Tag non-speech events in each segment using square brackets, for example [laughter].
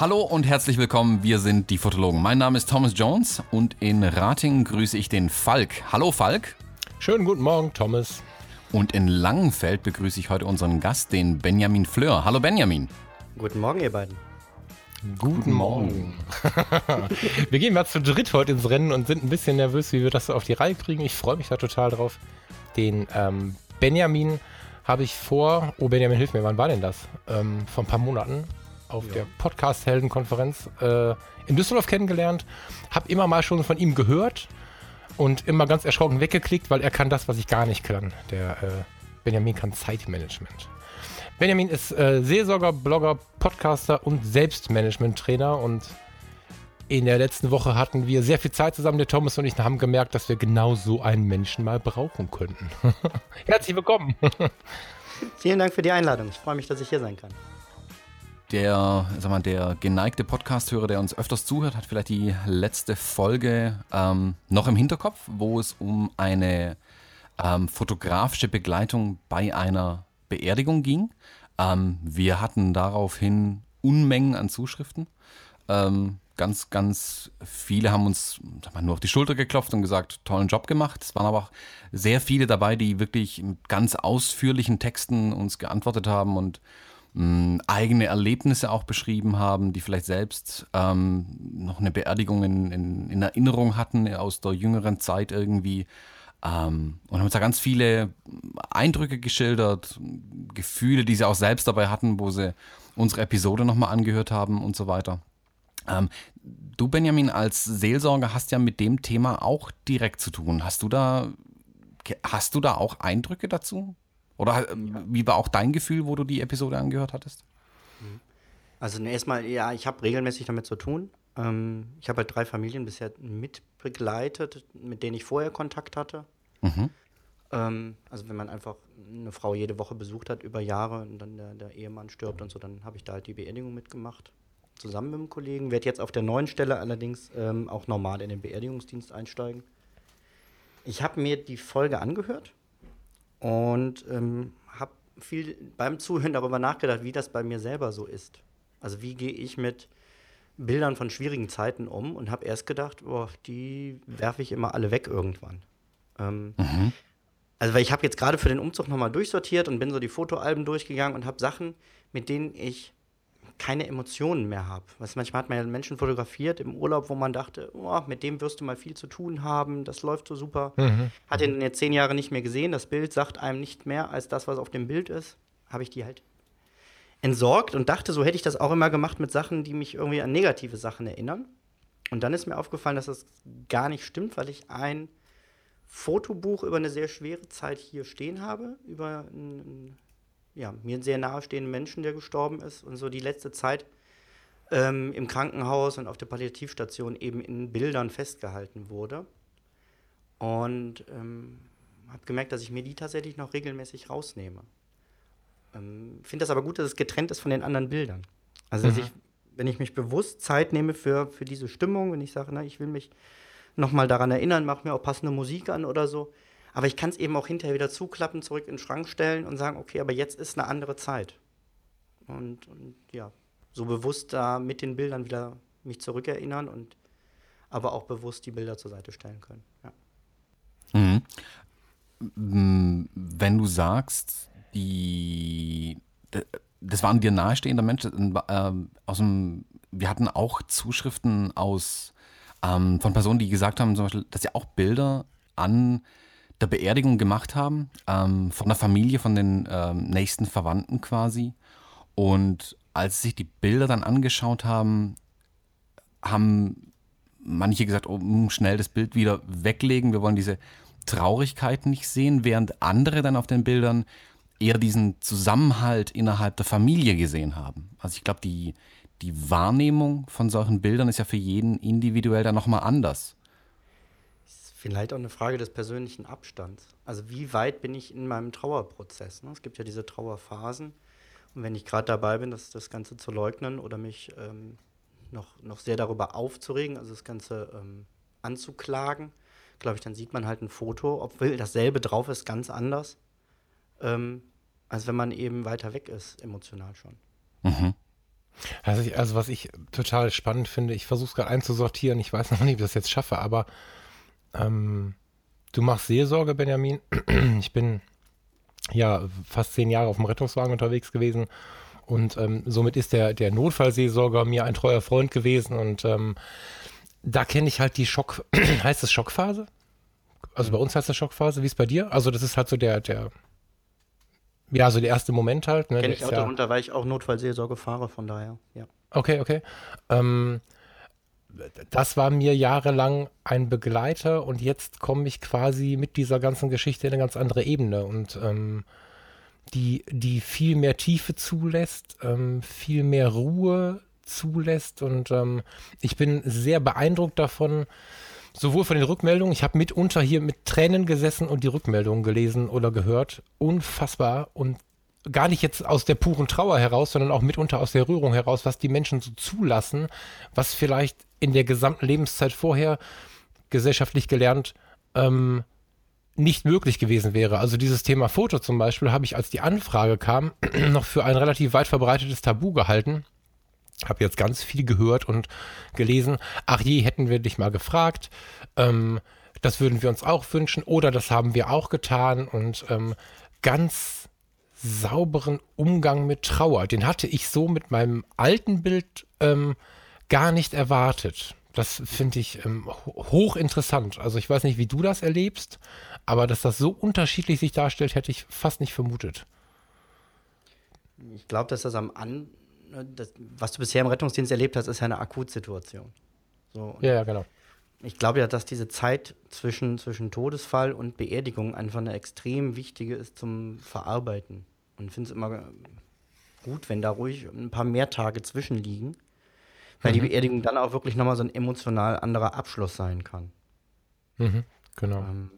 Hallo und herzlich willkommen, wir sind die Fotologen. Mein Name ist Thomas Jones und in Rating grüße ich den Falk. Hallo Falk. Schönen guten Morgen, Thomas. Und in Langenfeld begrüße ich heute unseren Gast, den Benjamin Fleur. Hallo Benjamin. Guten Morgen, ihr beiden. Guten Morgen. [laughs] wir gehen mal zu dritt heute ins Rennen und sind ein bisschen nervös, wie wir das so auf die Reihe kriegen. Ich freue mich da total drauf. Den ähm, Benjamin habe ich vor, oh Benjamin, hilf mir, wann war denn das? Ähm, vor ein paar Monaten auf ja. der Podcast-Helden-Konferenz äh, in Düsseldorf kennengelernt. Hab immer mal schon von ihm gehört und immer ganz erschrocken weggeklickt, weil er kann das, was ich gar nicht kann. Der äh, Benjamin kann Zeitmanagement. Benjamin ist äh, Seelsorger, Blogger, Podcaster und Selbstmanagement-Trainer und in der letzten Woche hatten wir sehr viel Zeit zusammen, der Thomas und ich haben gemerkt, dass wir genau so einen Menschen mal brauchen könnten. [laughs] Herzlich willkommen. [laughs] Vielen Dank für die Einladung. Ich freue mich, dass ich hier sein kann der, sag mal, der geneigte Podcast-Hörer, der uns öfters zuhört, hat vielleicht die letzte Folge ähm, noch im Hinterkopf, wo es um eine ähm, fotografische Begleitung bei einer Beerdigung ging. Ähm, wir hatten daraufhin Unmengen an Zuschriften. Ähm, ganz, ganz viele haben uns mal, nur auf die Schulter geklopft und gesagt, tollen Job gemacht. Es waren aber auch sehr viele dabei, die wirklich mit ganz ausführlichen Texten uns geantwortet haben und mh, eigene Erlebnisse auch beschrieben haben, die vielleicht selbst ähm, noch eine Beerdigung in, in, in, Erinnerung hatten aus der jüngeren Zeit irgendwie. Ähm, und haben uns da ganz viele Eindrücke geschildert, Gefühle, die sie auch selbst dabei hatten, wo sie unsere Episode nochmal angehört haben und so weiter. Ähm, du, Benjamin, als Seelsorger hast ja mit dem Thema auch direkt zu tun. Hast du da, hast du da auch Eindrücke dazu? Oder ähm, wie war auch dein Gefühl, wo du die Episode angehört hattest? Also erstmal, ja, ich habe regelmäßig damit zu tun. Ähm, ich habe halt drei Familien bisher mitbegleitet, mit denen ich vorher Kontakt hatte. Mhm. Ähm, also wenn man einfach eine Frau jede Woche besucht hat über Jahre und dann der, der Ehemann stirbt und so, dann habe ich da halt die Beerdigung mitgemacht. Zusammen mit dem Kollegen. Werde jetzt auf der neuen Stelle allerdings ähm, auch normal in den Beerdigungsdienst einsteigen. Ich habe mir die Folge angehört und ähm, habe viel beim Zuhören darüber nachgedacht, wie das bei mir selber so ist. Also wie gehe ich mit Bildern von schwierigen Zeiten um und habe erst gedacht, boah, die werfe ich immer alle weg irgendwann. Ähm, mhm. Also weil ich habe jetzt gerade für den Umzug nochmal durchsortiert und bin so die Fotoalben durchgegangen und habe Sachen, mit denen ich keine Emotionen mehr habe. Was manchmal hat man ja Menschen fotografiert im Urlaub, wo man dachte, oh, mit dem wirst du mal viel zu tun haben, das läuft so super. Mhm. Hat ihn jetzt zehn Jahre nicht mehr gesehen, das Bild sagt einem nicht mehr als das, was auf dem Bild ist. Habe ich die halt entsorgt und dachte, so hätte ich das auch immer gemacht mit Sachen, die mich irgendwie an negative Sachen erinnern. Und dann ist mir aufgefallen, dass das gar nicht stimmt, weil ich ein Fotobuch über eine sehr schwere Zeit hier stehen habe, über ein, ja, mir sehr nahestehenden Menschen, der gestorben ist und so die letzte Zeit ähm, im Krankenhaus und auf der Palliativstation eben in Bildern festgehalten wurde. Und ähm, habe gemerkt, dass ich mir die tatsächlich noch regelmäßig rausnehme. Ähm, Finde das aber gut, dass es getrennt ist von den anderen Bildern. Also, dass mhm. ich, wenn ich mich bewusst Zeit nehme für, für diese Stimmung, wenn ich sage, ich will mich nochmal daran erinnern, mache mir auch passende Musik an oder so, aber ich kann es eben auch hinterher wieder zuklappen, zurück in den Schrank stellen und sagen, okay, aber jetzt ist eine andere Zeit. Und, und ja, so bewusst da mit den Bildern wieder mich zurückerinnern und aber auch bewusst die Bilder zur Seite stellen können. Ja. Mhm. Wenn du sagst, die, das waren dir nahestehende Menschen, äh, aus dem, wir hatten auch Zuschriften aus ähm, von Personen, die gesagt haben, zum Beispiel, dass sie auch Bilder an der Beerdigung gemacht haben, ähm, von der Familie, von den ähm, nächsten Verwandten quasi. Und als sie sich die Bilder dann angeschaut haben, haben manche gesagt, oh, hm, schnell das Bild wieder weglegen, wir wollen diese Traurigkeit nicht sehen, während andere dann auf den Bildern eher diesen Zusammenhalt innerhalb der Familie gesehen haben. Also ich glaube, die, die Wahrnehmung von solchen Bildern ist ja für jeden individuell dann nochmal anders. Vielleicht auch eine Frage des persönlichen Abstands. Also wie weit bin ich in meinem Trauerprozess? Ne? Es gibt ja diese Trauerphasen. Und wenn ich gerade dabei bin, das, das Ganze zu leugnen oder mich ähm, noch, noch sehr darüber aufzuregen, also das Ganze ähm, anzuklagen. Glaube ich, dann sieht man halt ein Foto, obwohl dasselbe drauf ist, ganz anders, ähm, als wenn man eben weiter weg ist, emotional schon. Mhm. Also, ich, also, was ich total spannend finde, ich versuche es gerade einzusortieren, ich weiß noch nicht, ob ich das jetzt schaffe, aber ähm, du machst Seelsorge, Benjamin. [clears throat] Ich bin ja fast zehn Jahre auf dem Rettungswagen unterwegs gewesen und ähm, somit ist der, der Notfallseelsorger mir ein treuer Freund gewesen und ähm, da kenne ich halt die Schock, [clears throat] heißt das Schockphase? Also bei uns heißt das Schockphase, wie ist es bei dir? Also das ist halt so der, der, ja, so der erste Moment halt. Ne? Kenne ich auch ja, darunter, weil ich auch Notfallseelsorge fahre, von daher, ja. Okay, okay. Ähm, das war mir jahrelang ein Begleiter und jetzt komme ich quasi mit dieser ganzen Geschichte in eine ganz andere Ebene und ähm, die, die viel mehr Tiefe zulässt, ähm, viel mehr Ruhe zulässt und ähm, ich bin sehr beeindruckt davon, sowohl von den Rückmeldungen, ich habe mitunter hier mit Tränen gesessen und die Rückmeldungen gelesen oder gehört, unfassbar und gar nicht jetzt aus der puren Trauer heraus, sondern auch mitunter aus der Rührung heraus, was die Menschen so zulassen, was vielleicht in der gesamten Lebenszeit vorher gesellschaftlich gelernt ähm, nicht möglich gewesen wäre. Also dieses Thema Foto zum Beispiel habe ich, als die Anfrage kam, [clears throat] noch für ein relativ weit verbreitetes Tabu gehalten. Habe jetzt ganz viel gehört und gelesen. Ach je, hätten wir dich mal gefragt. Ähm, das würden wir uns auch wünschen oder das haben wir auch getan und ähm, ganz sauberen Umgang mit Trauer. Den hatte ich so mit meinem alten Bild ähm, gar nicht erwartet. Das finde ich ähm, hochinteressant. Also ich weiß nicht, wie du das erlebst, aber dass das so unterschiedlich sich darstellt, hätte ich fast nicht vermutet. Ich glaube, dass das am An, ne, das, was du bisher im Rettungsdienst erlebt hast, ist ja eine Akutsituation. So, ja, ja, genau. Ich glaube ja, dass diese Zeit zwischen, zwischen Todesfall und Beerdigung einfach eine extrem wichtige ist zum Verarbeiten. Und finde es immer gut, wenn da ruhig ein paar mehr Tage zwischenliegen weil mhm. die Beerdigung dann auch wirklich nochmal so ein emotional anderer Abschluss sein kann. Mhm, genau. Ähm,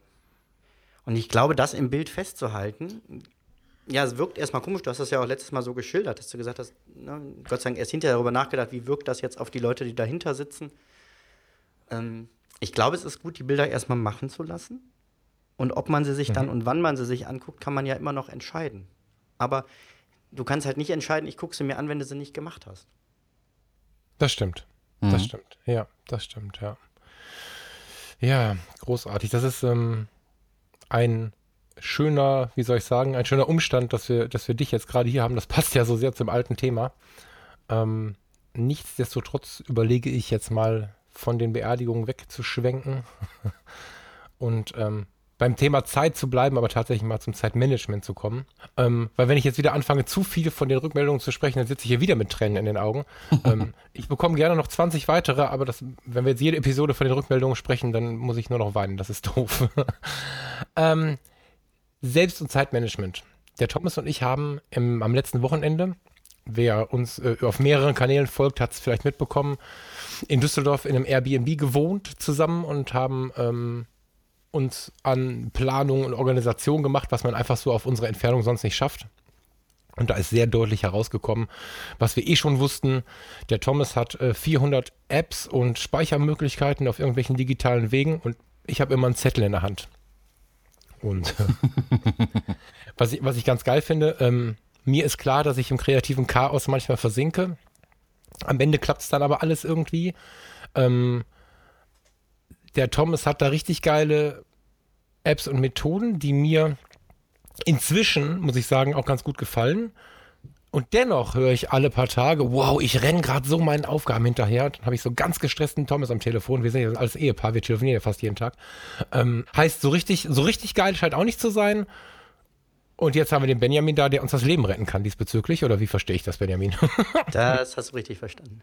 und ich glaube, das im Bild festzuhalten, ja, es wirkt erstmal komisch, du hast das ja auch letztes Mal so geschildert, dass du gesagt hast, ne, Gott sei Dank erst hinterher darüber nachgedacht, wie wirkt das jetzt auf die Leute, die dahinter sitzen. Ähm, ich glaube, es ist gut, die Bilder erstmal machen zu lassen. Und ob man sie sich mhm. dann und wann man sie sich anguckt, kann man ja immer noch entscheiden. Aber du kannst halt nicht entscheiden, ich gucke sie mir an, wenn du sie nicht gemacht hast. Das stimmt. Mhm. Das stimmt. Ja, das stimmt, ja. Ja, großartig. Das ist ähm, ein schöner, wie soll ich sagen, ein schöner Umstand, dass wir, dass wir dich jetzt gerade hier haben. Das passt ja so sehr zum alten Thema. Ähm, nichtsdestotrotz überlege ich jetzt mal von den Beerdigungen wegzuschwenken [laughs] und ähm, beim Thema Zeit zu bleiben, aber tatsächlich mal zum Zeitmanagement zu kommen. Ähm, weil wenn ich jetzt wieder anfange, zu viel von den Rückmeldungen zu sprechen, dann sitze ich hier wieder mit Tränen in den Augen. [laughs] ähm, ich bekomme gerne noch 20 weitere, aber das, wenn wir jetzt jede Episode von den Rückmeldungen sprechen, dann muss ich nur noch weinen. Das ist doof. [laughs] ähm, Selbst- und Zeitmanagement. Der Thomas und ich haben im, am letzten Wochenende, wer uns äh, auf mehreren Kanälen folgt, hat es vielleicht mitbekommen, in Düsseldorf in einem Airbnb gewohnt zusammen und haben ähm, uns an Planung und Organisation gemacht, was man einfach so auf unserer Entfernung sonst nicht schafft. Und da ist sehr deutlich herausgekommen, was wir eh schon wussten. Der Thomas hat äh, 400 Apps und Speichermöglichkeiten auf irgendwelchen digitalen Wegen und ich habe immer einen Zettel in der Hand. Und [laughs] was, ich, was ich ganz geil finde, ähm, mir ist klar, dass ich im kreativen Chaos manchmal versinke. Am Ende klappt es dann aber alles irgendwie. Ähm, der Thomas hat da richtig geile Apps und Methoden, die mir inzwischen, muss ich sagen, auch ganz gut gefallen. Und dennoch höre ich alle paar Tage, wow, ich renne gerade so meinen Aufgaben hinterher. Dann habe ich so ganz gestressten Thomas am Telefon. Wir sind ja als Ehepaar, wir telefonieren ja fast jeden Tag. Ähm, heißt, so richtig, so richtig geil scheint auch nicht zu sein. Und jetzt haben wir den Benjamin da, der uns das Leben retten kann diesbezüglich. Oder wie verstehe ich das, Benjamin? [laughs] das hast du richtig verstanden.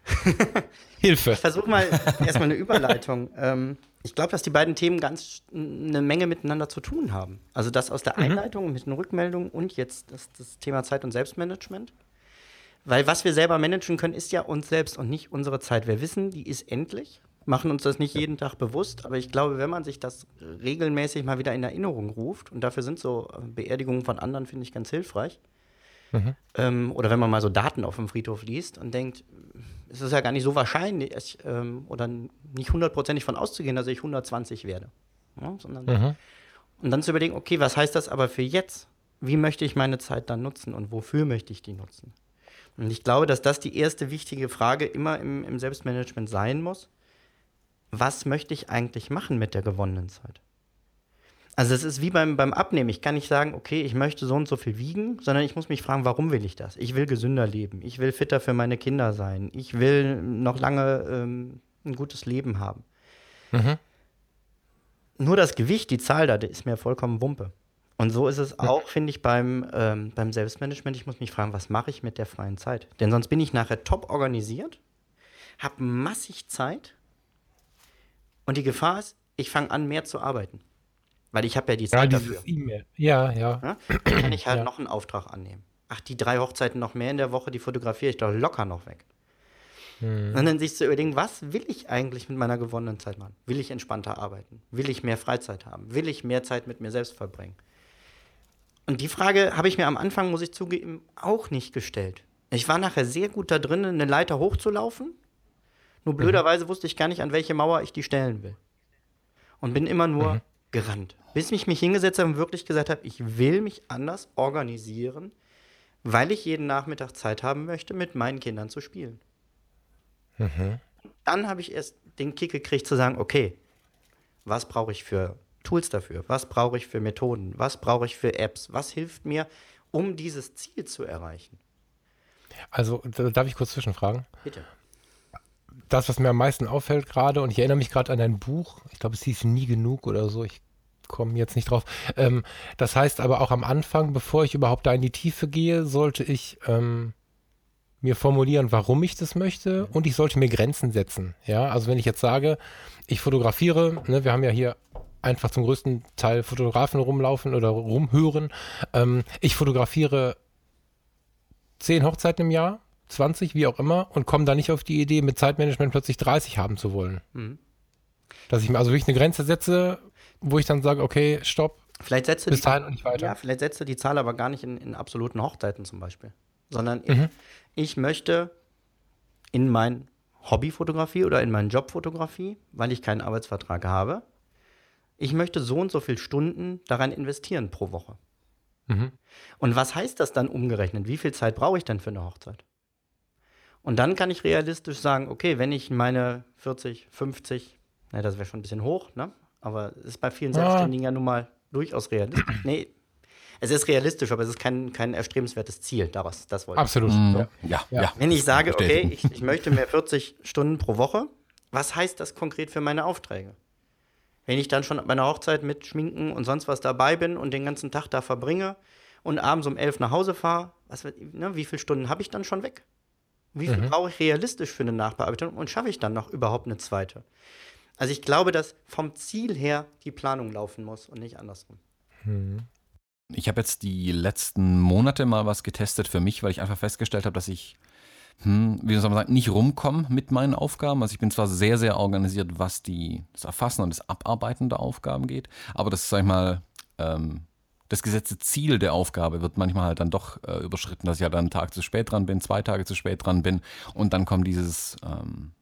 Hilfe. Ich versuche mal erstmal eine Überleitung. Ähm, ich glaube, dass die beiden Themen ganz eine Menge miteinander zu tun haben. Also das aus der mhm. Einleitung mit den Rückmeldungen und jetzt das, das Thema Zeit- und Selbstmanagement. Weil was wir selber managen können, ist ja uns selbst und nicht unsere Zeit. Wir wissen, die ist endlich machen uns das nicht jeden Tag bewusst, aber ich glaube, wenn man sich das regelmäßig mal wieder in Erinnerung ruft, und dafür sind so äh, Beerdigungen von anderen, finde ich, ganz hilfreich, mhm. ähm, oder wenn man mal so Daten auf dem Friedhof liest und denkt, es ist ja gar nicht so wahrscheinlich ähm, oder nicht hundertprozentig von auszugehen, dass ich 120 werde. Ja, sondern, mhm. Und dann zu überlegen, okay, was heißt das aber für jetzt? Wie möchte ich meine Zeit dann nutzen und wofür möchte ich die nutzen? Und ich glaube, dass das die erste wichtige Frage immer im, im Selbstmanagement sein muss. Was möchte ich eigentlich machen mit der gewonnenen Zeit? Also es ist wie beim, beim Abnehmen. Ich kann nicht sagen, okay, ich möchte so und so viel wiegen, sondern ich muss mich fragen, warum will ich das? Ich will gesünder leben. Ich will fitter für meine Kinder sein. Ich will noch lange ähm, ein gutes Leben haben. Mhm. Nur das Gewicht, die Zahl da, ist mir vollkommen Wumpe. Und so ist es auch, finde ich, beim, ähm, beim Selbstmanagement. Ich muss mich fragen, was mache ich mit der freien Zeit? Denn sonst bin ich nachher top organisiert, habe massig Zeit und die Gefahr ist, ich fange an, mehr zu arbeiten. Weil ich habe ja die Zeit ja, dafür. E ja, ja. ja? Dann kann ich halt ja. noch einen Auftrag annehmen. Ach, die drei Hochzeiten noch mehr in der Woche, die fotografiere ich doch locker noch weg. Hm. Und dann sich zu überlegen, was will ich eigentlich mit meiner gewonnenen Zeit machen? Will ich entspannter arbeiten? Will ich mehr Freizeit haben? Will ich mehr Zeit mit mir selbst verbringen? Und die Frage habe ich mir am Anfang, muss ich zugeben, auch nicht gestellt. Ich war nachher sehr gut da drin, eine Leiter hochzulaufen. Nur mhm. blöderweise mhm. wusste ich gar nicht, an welche Mauer ich die stellen will. Und bin immer nur mhm gerannt. Bis ich mich hingesetzt habe und wirklich gesagt habe, ich will mich anders organisieren, weil ich jeden Nachmittag Zeit haben möchte, mit meinen Kindern zu spielen. Mhm. Dann habe ich erst den Kick gekriegt zu sagen, okay, was brauche ich für Tools dafür? Was brauche ich für Methoden? Was brauche ich für Apps? Was hilft mir, um dieses Ziel zu erreichen? Also, darf ich kurz zwischenfragen? Bitte das, was mir am meisten auffällt gerade, und ich erinnere mich gerade an ein Buch, ich glaube, es hieß Nie genug oder so, ich komme jetzt nicht drauf. Ähm, das heißt aber auch am Anfang, bevor ich überhaupt da in die Tiefe gehe, sollte ich ähm, mir formulieren, warum ich das möchte und ich sollte mir Grenzen setzen. Ja, also wenn ich jetzt sage, ich fotografiere, ne, wir haben ja hier einfach zum größten Teil Fotografen rumlaufen oder rumhören. Ähm, ich fotografiere zehn Hochzeiten im Jahr 20, wie auch immer, und komme da nicht auf die Idee, mit Zeitmanagement plötzlich 30 haben zu wollen. Mhm. Dass ich mir also wirklich eine Grenze setze, wo ich dann sage, okay, stopp. Vielleicht setze bis dahin und nicht weiter. Ja, vielleicht setze die Zahl aber gar nicht in, in absoluten Hochzeiten zum Beispiel, sondern mhm. ich, ich möchte in mein Hobbyfotografie oder in meinen Jobfotografie, weil ich keinen Arbeitsvertrag habe, ich möchte so und so viele Stunden daran investieren pro Woche. Mhm. Und was heißt das dann umgerechnet? Wie viel Zeit brauche ich denn für eine Hochzeit? Und dann kann ich realistisch sagen, okay, wenn ich meine 40, 50, ne, das wäre schon ein bisschen hoch, ne? Aber es ist bei vielen Selbstständigen ja nun mal durchaus realistisch. [clears throat] nee, es ist realistisch, aber es ist kein, kein erstrebenswertes Ziel. Daraus, das wollte Absolut. ich. Absolut. Mhm. Ja. Ja, ja. Wenn ich sage, okay, ich, ich möchte mehr 40 Stunden pro Woche, was heißt das konkret für meine Aufträge? Wenn ich dann schon bei einer Hochzeit mit Schminken und sonst was dabei bin und den ganzen Tag da verbringe und abends um elf nach Hause fahre, ne, wie viele Stunden habe ich dann schon weg? Wie viel mhm. brauche ich realistisch für eine Nachbearbeitung und schaffe ich dann noch überhaupt eine zweite? Also ich glaube, dass vom Ziel her die Planung laufen muss und nicht andersrum. Mhm. Ich habe jetzt die letzten Monate mal was getestet für mich, weil ich einfach festgestellt habe, dass ich, hm, wie soll man sagen, nicht rumkomme mit meinen Aufgaben. Also ich bin zwar sehr, sehr organisiert, was die, das Erfassen und das Abarbeiten der Aufgaben geht, aber das ist, sag ich mal, ähm, das gesetzte Ziel der Aufgabe wird manchmal halt dann doch äh, überschritten, dass ich ja dann einen Tag zu spät dran bin, zwei Tage zu spät dran bin und dann kommt dieses, ähm,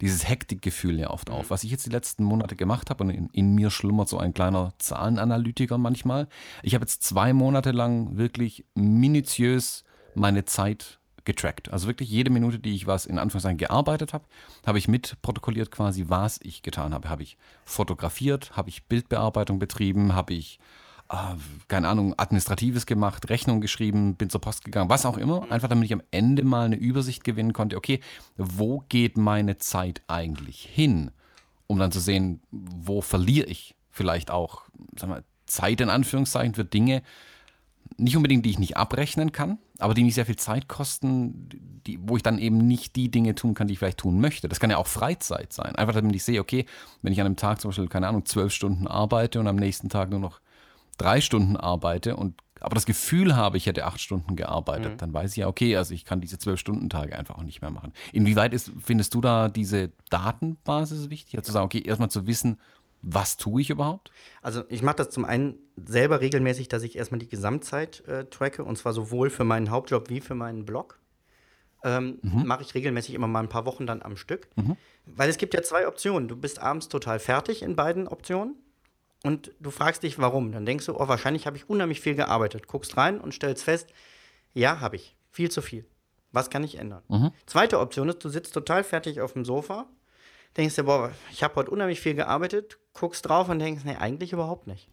dieses Hektikgefühl ja oft auf. Was ich jetzt die letzten Monate gemacht habe und in, in mir schlummert so ein kleiner Zahlenanalytiker manchmal. Ich habe jetzt zwei Monate lang wirklich minutiös meine Zeit getrackt. Also wirklich jede Minute, die ich was in Anführungszeichen gearbeitet habe, habe ich mitprotokolliert quasi, was ich getan habe. Habe ich fotografiert, habe ich Bildbearbeitung betrieben, habe ich keine Ahnung, Administratives gemacht, Rechnung geschrieben, bin zur Post gegangen, was auch immer. Einfach damit ich am Ende mal eine Übersicht gewinnen konnte, okay, wo geht meine Zeit eigentlich hin? Um dann zu sehen, wo verliere ich vielleicht auch, sagen wir, Zeit in Anführungszeichen für Dinge, nicht unbedingt, die ich nicht abrechnen kann, aber die mich sehr viel Zeit kosten, die, wo ich dann eben nicht die Dinge tun kann, die ich vielleicht tun möchte. Das kann ja auch Freizeit sein. Einfach damit ich sehe, okay, wenn ich an einem Tag zum Beispiel, keine Ahnung, zwölf Stunden arbeite und am nächsten Tag nur noch drei Stunden arbeite und aber das Gefühl habe, ich hätte acht Stunden gearbeitet, mhm. dann weiß ich ja, okay, also ich kann diese zwölf Stunden Tage einfach auch nicht mehr machen. Inwieweit ist, findest du da diese Datenbasis wichtig? Also zu sagen, okay, erstmal zu wissen, was tue ich überhaupt? Also ich mache das zum einen selber regelmäßig, dass ich erstmal die Gesamtzeit äh, tracke und zwar sowohl für meinen Hauptjob wie für meinen Blog. ähm, mhm. mache ich regelmäßig immer mal ein paar Wochen dann am Stück. Mhm. Weil es gibt ja zwei Optionen. Du bist abends total fertig in beiden Optionen und du fragst dich, warum. Dann denkst du, oh, wahrscheinlich habe ich unheimlich viel gearbeitet. Guckst rein und stellst fest, ja, habe ich. Viel zu viel. Was kann ich ändern? Mhm. Zweite Option ist, du sitzt total fertig auf dem Sofa, denkst dir, boah, ich habe heute unheimlich viel gearbeitet, guckst drauf und denkst, nee, eigentlich überhaupt nicht.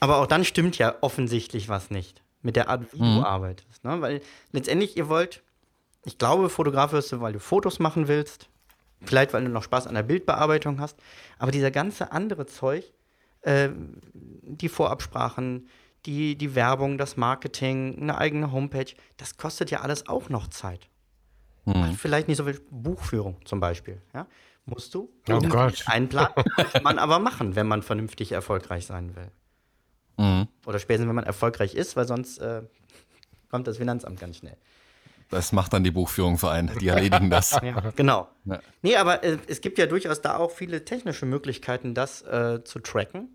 Aber auch dann stimmt ja offensichtlich was nicht mit der Art, wie mhm. du arbeitest. Ne? Weil letztendlich, ihr wollt, ich glaube, Fotograf wirst du, weil du Fotos machen willst, vielleicht weil du noch Spaß an der Bildbearbeitung hast, aber dieser ganze andere Zeug, äh, die Vorabsprachen, die, die Werbung, das Marketing, eine eigene Homepage, das kostet ja alles auch noch Zeit. Mhm. Vielleicht nicht so viel Buchführung zum Beispiel. Ja? Musst du oh Gott. einplanen, muss man aber machen, wenn man vernünftig erfolgreich sein will. Mhm. Oder spätestens, wenn man erfolgreich ist, weil sonst äh, kommt das Finanzamt ganz schnell. Das macht dann die Buchführung für einen. Die erledigen das. [laughs] ja, genau. Ja. Nee, aber äh, es gibt ja durchaus da auch viele technische Möglichkeiten, das äh, zu tracken.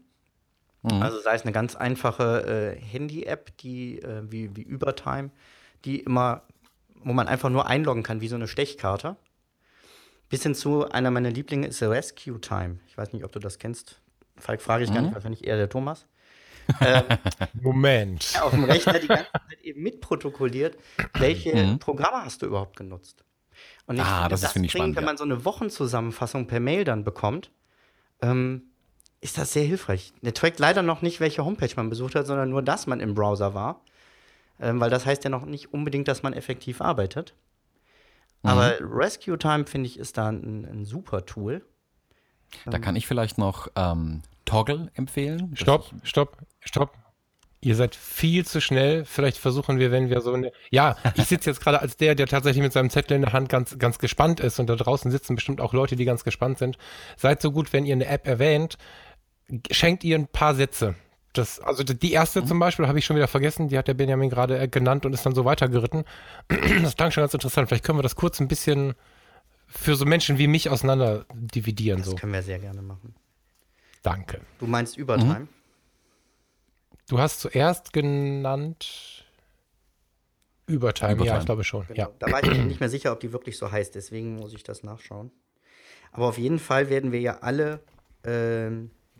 Mhm. Also sei es eine ganz einfache äh, Handy-App, die äh, wie, wie Übertime, die immer, wo man einfach nur einloggen kann, wie so eine Stechkarte. Bis hin zu einer meiner Lieblinge ist Rescue Time. Ich weiß nicht, ob du das kennst. Falk frage ich mhm. gar nicht, wahrscheinlich eher der Thomas. Ähm, Moment. Auf dem Rechner die ganze Zeit eben mitprotokolliert, welche mhm. Programme hast du überhaupt genutzt. Und ich ah, finde, das, das finde ich spannend. Wenn man so eine Wochenzusammenfassung per Mail dann bekommt, ähm, ist das sehr hilfreich. Der trackt leider noch nicht, welche Homepage man besucht hat, sondern nur, dass man im Browser war. Ähm, weil das heißt ja noch nicht unbedingt, dass man effektiv arbeitet. Mhm. Aber Rescue Time, finde ich, ist da ein, ein super Tool. Da kann ich vielleicht noch ähm, Toggle empfehlen. Stopp, stopp, stopp. Ihr seid viel zu schnell. Vielleicht versuchen wir, wenn wir so eine. Ja, ich sitze jetzt gerade als der, der tatsächlich mit seinem Zettel in der Hand ganz, ganz gespannt ist. Und da draußen sitzen bestimmt auch Leute, die ganz gespannt sind. Seid so gut, wenn ihr eine App erwähnt, schenkt ihr ein paar Sätze. Das, also die erste mhm. zum Beispiel habe ich schon wieder vergessen, die hat der Benjamin gerade äh, genannt und ist dann so weitergeritten. [clears throat] Das klang schon ganz interessant. Vielleicht können wir das kurz ein bisschen für so Menschen wie mich auseinander dividieren. Das so. können wir sehr gerne machen. Danke. Du meinst Übertime? Mhm. Du hast zuerst genannt Übertime, Übertime. ja, ich glaube schon. Genau. Ja. Da war ich mir [clears throat] nicht mehr sicher, ob die wirklich so heißt, deswegen muss ich das nachschauen. Aber auf jeden Fall werden wir ja alle äh,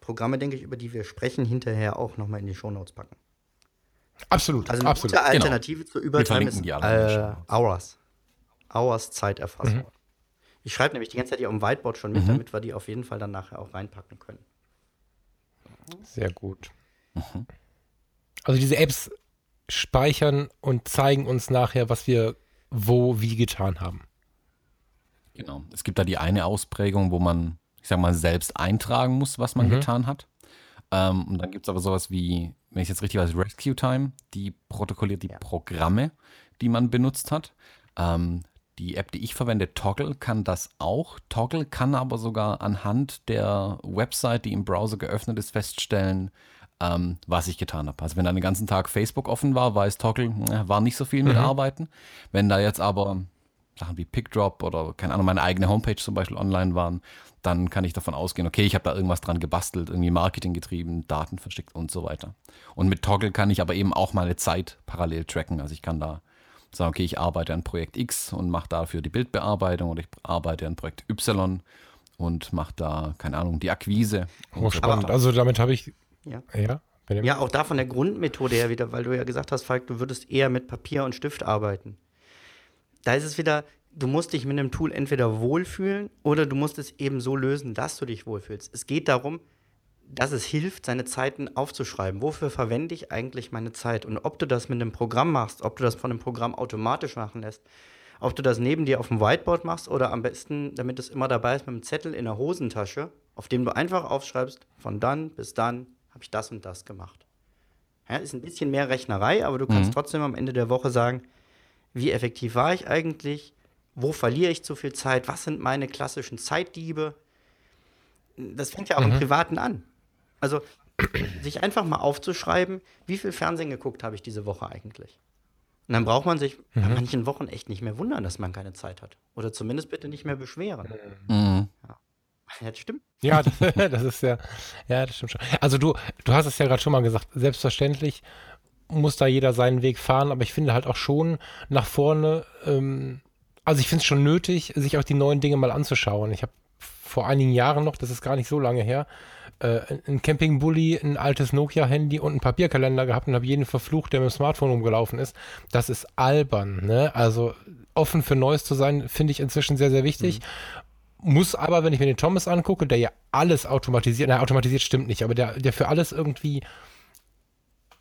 Programme, denke ich, über die wir sprechen, hinterher auch nochmal in die Shownotes packen. Absolut. Also eine absolut. gute Alternative genau. zur Übertime ist äh, Hours. Hours Zeiterfassung. Mhm. Ich schreibe nämlich die ganze Zeit hier auf dem Whiteboard schon mit, mhm. damit wir die auf jeden Fall dann nachher auch reinpacken können. Sehr gut. Mhm. Also diese Apps speichern und zeigen uns nachher, was wir wo wie getan haben. Genau. Es gibt da die eine Ausprägung, wo man, ich sag mal, selbst eintragen muss, was man mhm. getan hat. Ähm, und dann gibt es aber sowas wie, wenn ich jetzt richtig weiß, Rescue Time, die protokolliert die ja. Programme, die man benutzt hat. Ähm, die App, die ich verwende, Toggle, kann das auch. Toggle kann aber sogar anhand der Website, die im Browser geöffnet ist, feststellen, ähm, was ich getan habe. Also wenn da den ganzen Tag Facebook offen war, weiß Toggle, äh, war nicht so viel mit mhm. Arbeiten. Wenn da jetzt aber Sachen wie PickDrop oder, keine Ahnung, meine eigene Homepage zum Beispiel online waren, dann kann ich davon ausgehen, okay, ich habe da irgendwas dran gebastelt, irgendwie Marketing getrieben, Daten verschickt und so weiter. Und mit Toggle kann ich aber eben auch meine Zeit parallel tracken. Also ich kann da sagen, okay, ich arbeite an Projekt X und mache dafür die Bildbearbeitung oder ich arbeite an Projekt Y und mache da, keine Ahnung, die Akquise. Oh, spannend. Also damit habe ich ja. Ja, ja, auch da von der Grundmethode her wieder, weil du ja gesagt hast, Falk, du würdest eher mit Papier und Stift arbeiten. Da ist es wieder, du musst dich mit einem Tool entweder wohlfühlen oder du musst es eben so lösen, dass du dich wohlfühlst. Es geht darum, dass es hilft, seine Zeiten aufzuschreiben. Wofür verwende ich eigentlich meine Zeit? Und ob du das mit einem Programm machst, ob du das von einem Programm automatisch machen lässt, ob du das neben dir auf dem Whiteboard machst oder am besten, damit es immer dabei ist, mit einem Zettel in der Hosentasche, auf dem du einfach aufschreibst, von dann bis dann habe ich das und das gemacht. Ja, ist ein bisschen mehr Rechnerei, aber du kannst mhm. trotzdem am Ende der Woche sagen, wie effektiv war ich eigentlich, wo verliere ich zu viel Zeit, was sind meine klassischen Zeitdiebe. Das fängt ja auch mhm. im Privaten an. Also sich einfach mal aufzuschreiben, wie viel Fernsehen geguckt habe ich diese Woche eigentlich. Und dann braucht man sich mhm. an manchen Wochen echt nicht mehr wundern, dass man keine Zeit hat. Oder zumindest bitte nicht mehr beschweren. Mhm. Ja. [laughs] Ja, das stimmt. Ja, das, [laughs] das ist ja, ja, das stimmt schon. Also du, du hast es ja gerade schon mal gesagt, selbstverständlich muss da jeder seinen Weg fahren, aber ich finde halt auch schon nach vorne ähm, also ich finde es schon nötig, sich auch die neuen Dinge mal anzuschauen. Ich habe vor einigen Jahren noch, das ist gar nicht so lange her, äh, ein Campingbully, ein altes Nokia-Handy und einen Papierkalender gehabt und habe jeden verflucht, der mit dem Smartphone rumgelaufen ist. Das ist albern, ne? Also offen für Neues zu sein, finde ich inzwischen sehr, sehr wichtig. Mhm. Muss aber, wenn ich mir den Thomas angucke, der ja alles automatisiert, na, automatisiert stimmt nicht, aber der, der für alles irgendwie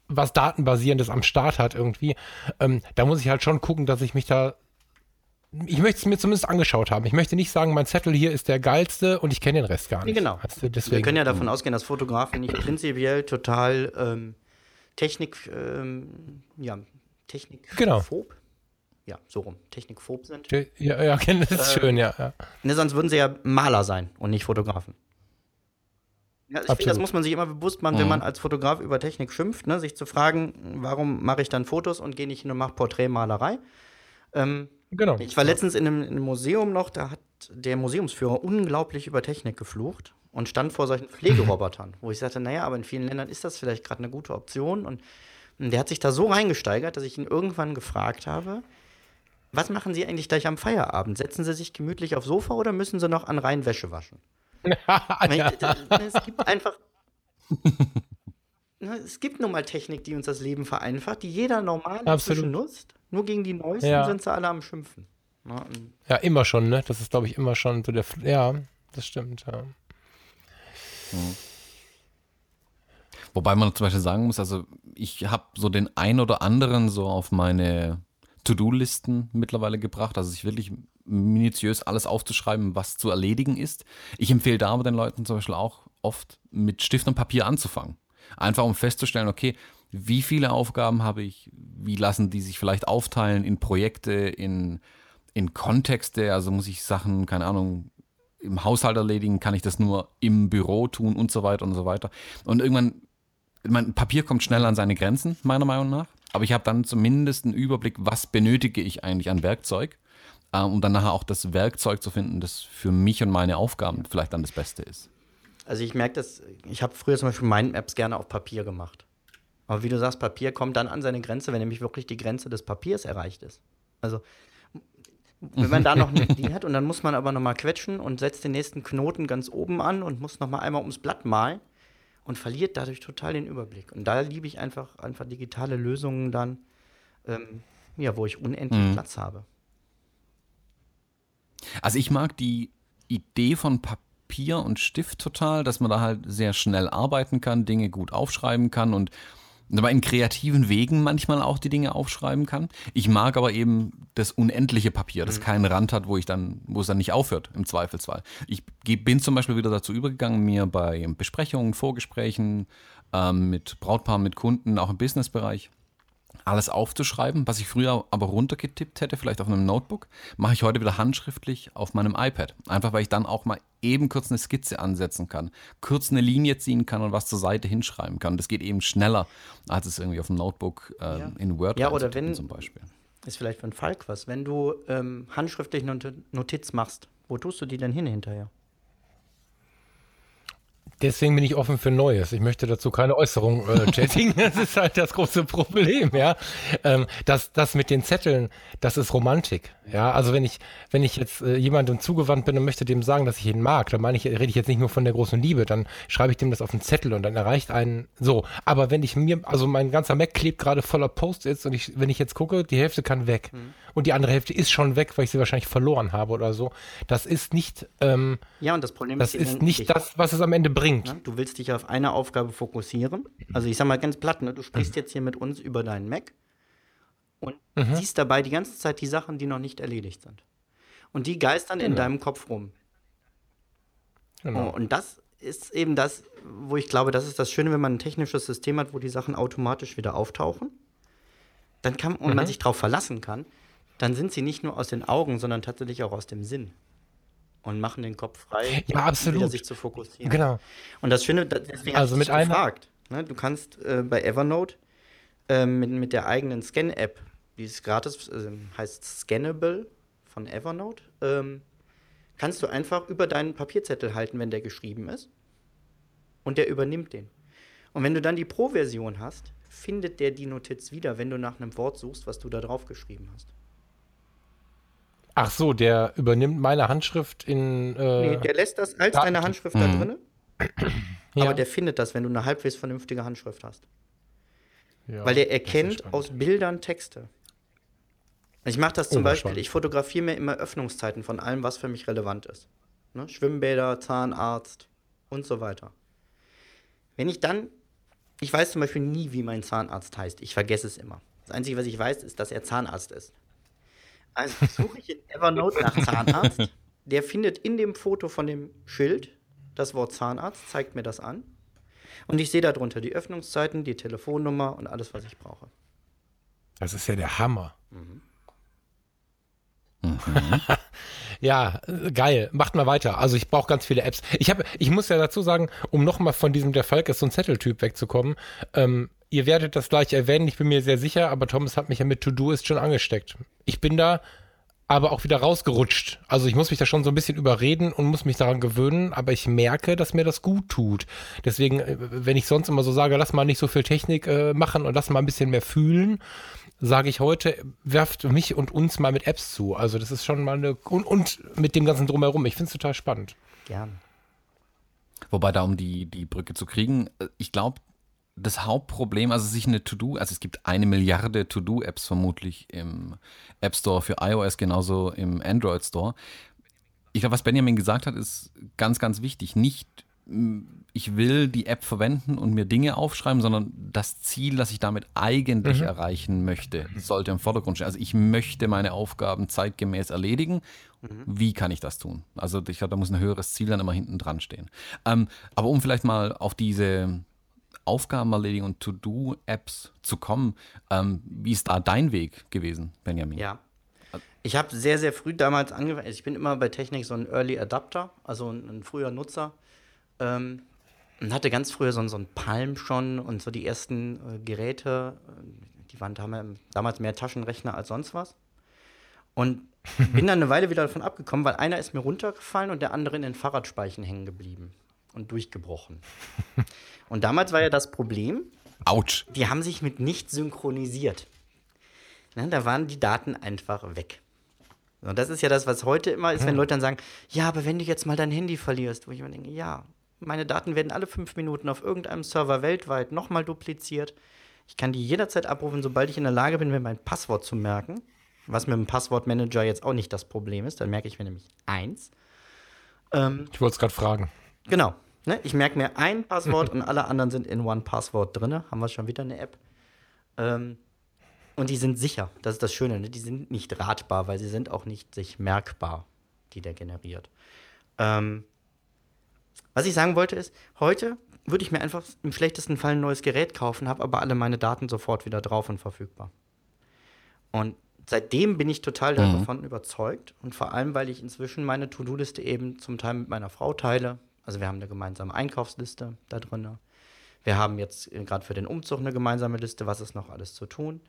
was Datenbasierendes am Start hat irgendwie, ähm, da muss ich halt schon gucken, dass ich mich da ich möchte es mir zumindest angeschaut haben. Ich möchte nicht sagen, mein Zettel hier ist der geilste und ich kenne den Rest gar nicht. genau. Wir können ja davon ausgehen, dass Fotografen nicht prinzipiell total ähm, Technik, ähm, ja, Technikphob, genau. ja, so rum, Technikphob sind. Ja, ja, das ist ähm, schön, ja, ja. Ne, sonst würden sie ja Maler sein und nicht Fotografen. Ja, ich finde, das muss man sich immer bewusst machen, mhm. wenn man als Fotograf über Technik schimpft, ne, sich zu fragen, warum mache ich dann Fotos und gehe nicht hin und mache Porträtmalerei. Ähm, Genau. Ich war letztens in einem, in einem, Museum noch, da hat der Museumsführer unglaublich über Technik geflucht und stand vor solchen Pflegerobotern, wo ich sagte, naja, aber in vielen Ländern ist das vielleicht gerade eine gute Option. Und der hat sich da so reingesteigert, dass ich ihn irgendwann gefragt habe, was machen Sie eigentlich gleich am Feierabend? Setzen Sie sich gemütlich aufs Sofa oder müssen Sie noch an rein Wäsche waschen? [laughs] ja. Es gibt einfach [laughs] Ne, es gibt nun mal Technik, die uns das Leben vereinfacht, die jeder normal nutzt. Nur gegen die Neuesten ja. sind sie alle am Schimpfen. Na, ne, ja, immer schon, ne? Das ist, glaube ich, immer schon so der. F ja, das stimmt, ja. Mhm. Wobei man zum Beispiel sagen muss, also ich habe so den ein oder anderen so auf meine To-Do-Listen mittlerweile gebracht, also sich wirklich minutiös alles aufzuschreiben, was zu erledigen ist. Ich empfehle da aber den Leuten zum Beispiel auch oft mit Stift und Papier anzufangen. Einfach um festzustellen, okay, wie viele Aufgaben habe ich, wie lassen die sich vielleicht aufteilen in Projekte, in, in Kontexte, also muss ich Sachen, keine Ahnung, im Haushalt erledigen, kann ich das nur im Büro tun und so weiter und so weiter. Und irgendwann, mein Papier kommt schnell an seine Grenzen, meiner Meinung nach. Aber ich habe dann zumindest einen Überblick, was benötige ich eigentlich an Werkzeug, äh, um dann nachher auch das Werkzeug zu finden, das für mich und meine Aufgaben vielleicht dann das Beste ist. Also ich merke das, ich habe früher zum Beispiel Mindmaps gerne auf Papier gemacht. Aber wie du sagst, Papier kommt dann an seine Grenze, wenn nämlich wirklich die Grenze des Papiers erreicht ist. Also wenn man da noch eine [laughs] Idee hat und dann muss man aber nochmal quetschen und setzt den nächsten Knoten ganz oben an und muss nochmal einmal ums Blatt malen und verliert dadurch total den Überblick. Und da liebe ich einfach, einfach digitale Lösungen dann, ähm, ja, wo ich unendlich mhm. Platz habe. Also ich mag die Idee von Papier Papier und Stift total, dass man da halt sehr schnell arbeiten kann, Dinge gut aufschreiben kann und aber in kreativen Wegen manchmal auch die Dinge aufschreiben kann. Ich mag aber eben das unendliche Papier, das mhm. keinen Rand hat, wo ich dann, wo es dann nicht aufhört, im Zweifelsfall. Ich bin zum Beispiel wieder dazu übergegangen, mir bei Besprechungen, Vorgesprächen ähm, mit Brautpaaren, mit Kunden, auch im Businessbereich, alles aufzuschreiben, was ich früher aber runtergetippt hätte, vielleicht auf einem Notebook, mache ich heute wieder handschriftlich auf meinem iPad. Einfach weil ich dann auch mal eben kurz eine Skizze ansetzen kann, kurz eine Linie ziehen kann und was zur Seite hinschreiben kann. Das geht eben schneller, als es irgendwie auf dem Notebook äh, ja. in Word ja, oder wenn, zum Beispiel. Ist vielleicht für einen Falk was. Wenn du ähm, handschriftlich eine Notiz machst, wo tust du die denn hin hinterher? Deswegen bin ich offen für Neues. Ich möchte dazu keine Äußerung äh, [laughs] tätigen. das ist halt das große Problem, ja. Ähm, das, das mit den Zetteln, das ist Romantik. Ja, also wenn ich, wenn ich jetzt äh, jemandem zugewandt bin und möchte dem sagen, dass ich ihn mag, dann meine ich, rede ich jetzt nicht nur von der großen Liebe, dann schreibe ich dem das auf einen Zettel und dann erreicht einen so. Aber wenn ich mir, also mein ganzer Mac klebt gerade voller Post-its und ich, wenn ich jetzt gucke, die Hälfte kann weg. Mhm. Und die andere Hälfte ist schon weg, weil ich sie wahrscheinlich verloren habe oder so. Das ist nicht, ähm, ja, und das Problem das ist, ist nicht das, was es am Ende bringt. Ja, du willst dich auf eine Aufgabe fokussieren. Also ich sag mal ganz platt, ne? du sprichst jetzt hier mit uns über deinen Mac und mhm. siehst dabei die ganze Zeit die Sachen, die noch nicht erledigt sind. Und die geistern genau. in deinem Kopf rum. Genau. Oh, und das ist eben das, wo ich glaube, das ist das Schöne, wenn man ein technisches System hat, wo die Sachen automatisch wieder auftauchen. Dann kann und mhm. man sich darauf verlassen kann, dann sind sie nicht nur aus den Augen, sondern tatsächlich auch aus dem Sinn. Und machen den Kopf frei, ja, absolut. wieder sich zu fokussieren. Genau. Und das Schöne, deswegen also mit einer gefragt. Ne? Du kannst äh, bei Evernote äh, mit, mit der eigenen Scan-App, die ist gratis, äh, heißt Scannable von Evernote, ähm, kannst du einfach über deinen Papierzettel halten, wenn der geschrieben ist. Und der übernimmt den. Und wenn du dann die Pro-Version hast, findet der die Notiz wieder, wenn du nach einem Wort suchst, was du da drauf geschrieben hast. Ach so, der übernimmt meine Handschrift in. Äh, nee, der lässt das als deine Handschrift mhm. da drin. Ja. Aber der findet das, wenn du eine halbwegs vernünftige Handschrift hast. Ja, Weil der erkennt aus Bildern Texte. Ich mache das zum oh, Beispiel, ich fotografiere mir immer Öffnungszeiten von allem, was für mich relevant ist. Ne? Schwimmbäder, Zahnarzt und so weiter. Wenn ich dann, ich weiß zum Beispiel nie, wie mein Zahnarzt heißt. Ich vergesse es immer. Das Einzige, was ich weiß, ist, dass er Zahnarzt ist. Also suche ich in Evernote nach Zahnarzt. Der findet in dem Foto von dem Schild das Wort Zahnarzt, zeigt mir das an. Und ich sehe darunter die Öffnungszeiten, die Telefonnummer und alles, was ich brauche. Das ist ja der Hammer. Mhm. Mhm. [laughs] ja, geil. Macht mal weiter. Also ich brauche ganz viele Apps. Ich habe, ich muss ja dazu sagen, um nochmal von diesem der Falk ist so ein Zetteltyp wegzukommen. Ähm, ihr werdet das gleich erwähnen. Ich bin mir sehr sicher, aber Thomas hat mich ja mit To-Do ist schon angesteckt. Ich bin da aber auch wieder rausgerutscht. Also ich muss mich da schon so ein bisschen überreden und muss mich daran gewöhnen, aber ich merke, dass mir das gut tut. Deswegen, äh, wenn ich sonst immer so sage, lass mal nicht so viel Technik äh, machen und lass mal ein bisschen mehr fühlen, sage ich heute, werft mich und uns mal mit Apps zu. Also das ist schon mal eine und, und mit dem ganzen drumherum. Ich finde es total spannend. Gern. Wobei da um die, die Brücke zu kriegen, äh, ich glaube, das Hauptproblem, also sich eine To-Do, also es gibt eine Milliarde To-Do-Apps vermutlich im App Store für iOS, genauso im Android Store. Ich glaube, was Benjamin gesagt hat, ist ganz, ganz wichtig. Nicht ich will die App verwenden und mir Dinge aufschreiben, sondern das Ziel, das ich damit eigentlich mhm. erreichen möchte, sollte im Vordergrund stehen. Also ich möchte meine Aufgaben zeitgemäß erledigen. Mhm. Wie kann ich das tun? Also ich glaube, da muss ein höheres Ziel dann immer hinten dran stehen. Ähm, aber um vielleicht mal auf diese Aufgabenerledigung und To-Do-Apps zu kommen, ähm, wie ist da dein Weg gewesen, Benjamin? Ja, ich habe sehr, sehr früh damals angefangen. Also ich bin immer bei Technik so ein Early Adapter, also ein, ein früher Nutzer. Ähm, und hatte ganz früher so, so einen Palm schon und so die ersten äh, Geräte. Die waren damals mehr Taschenrechner als sonst was. Und [laughs] bin dann eine Weile wieder davon abgekommen, weil einer ist mir runtergefallen und der andere in den Fahrradspeichen hängen geblieben und durchgebrochen. [laughs] Und damals war ja das Problem, Autsch. die haben sich mit nichts synchronisiert. Ne, da waren die Daten einfach weg. Und das ist ja das, was heute immer ist, wenn hm. Leute dann sagen, ja, aber wenn du jetzt mal dein Handy verlierst, wo ich mir denke, ja, meine Daten werden alle fünf Minuten auf irgendeinem Server weltweit nochmal dupliziert. Ich kann die jederzeit abrufen, sobald ich in der Lage bin, mir mein Passwort zu merken. Was mit dem Passwortmanager jetzt auch nicht das Problem ist. Dann merke ich mir nämlich eins. Ähm, ich wollte es gerade fragen. Genau. Ne? Ich merke mir ein Passwort und alle anderen sind in One Passwort drin. Haben wir schon wieder eine App. Ähm, und die sind sicher. Das ist das Schöne. Ne? Die sind nicht ratbar, weil sie sind auch nicht sich merkbar, die der generiert. Ähm, was ich sagen wollte ist, heute würde ich mir einfach im schlechtesten Fall ein neues Gerät kaufen, habe aber alle meine Daten sofort wieder drauf und verfügbar. Und seitdem bin ich total mhm. davon überzeugt und vor allem, weil ich inzwischen meine To-Do-Liste eben zum Teil mit meiner Frau teile. Also wir haben eine gemeinsame Einkaufsliste da drin. Wir haben jetzt äh, gerade für den Umzug eine gemeinsame Liste, was ist noch alles zu tun.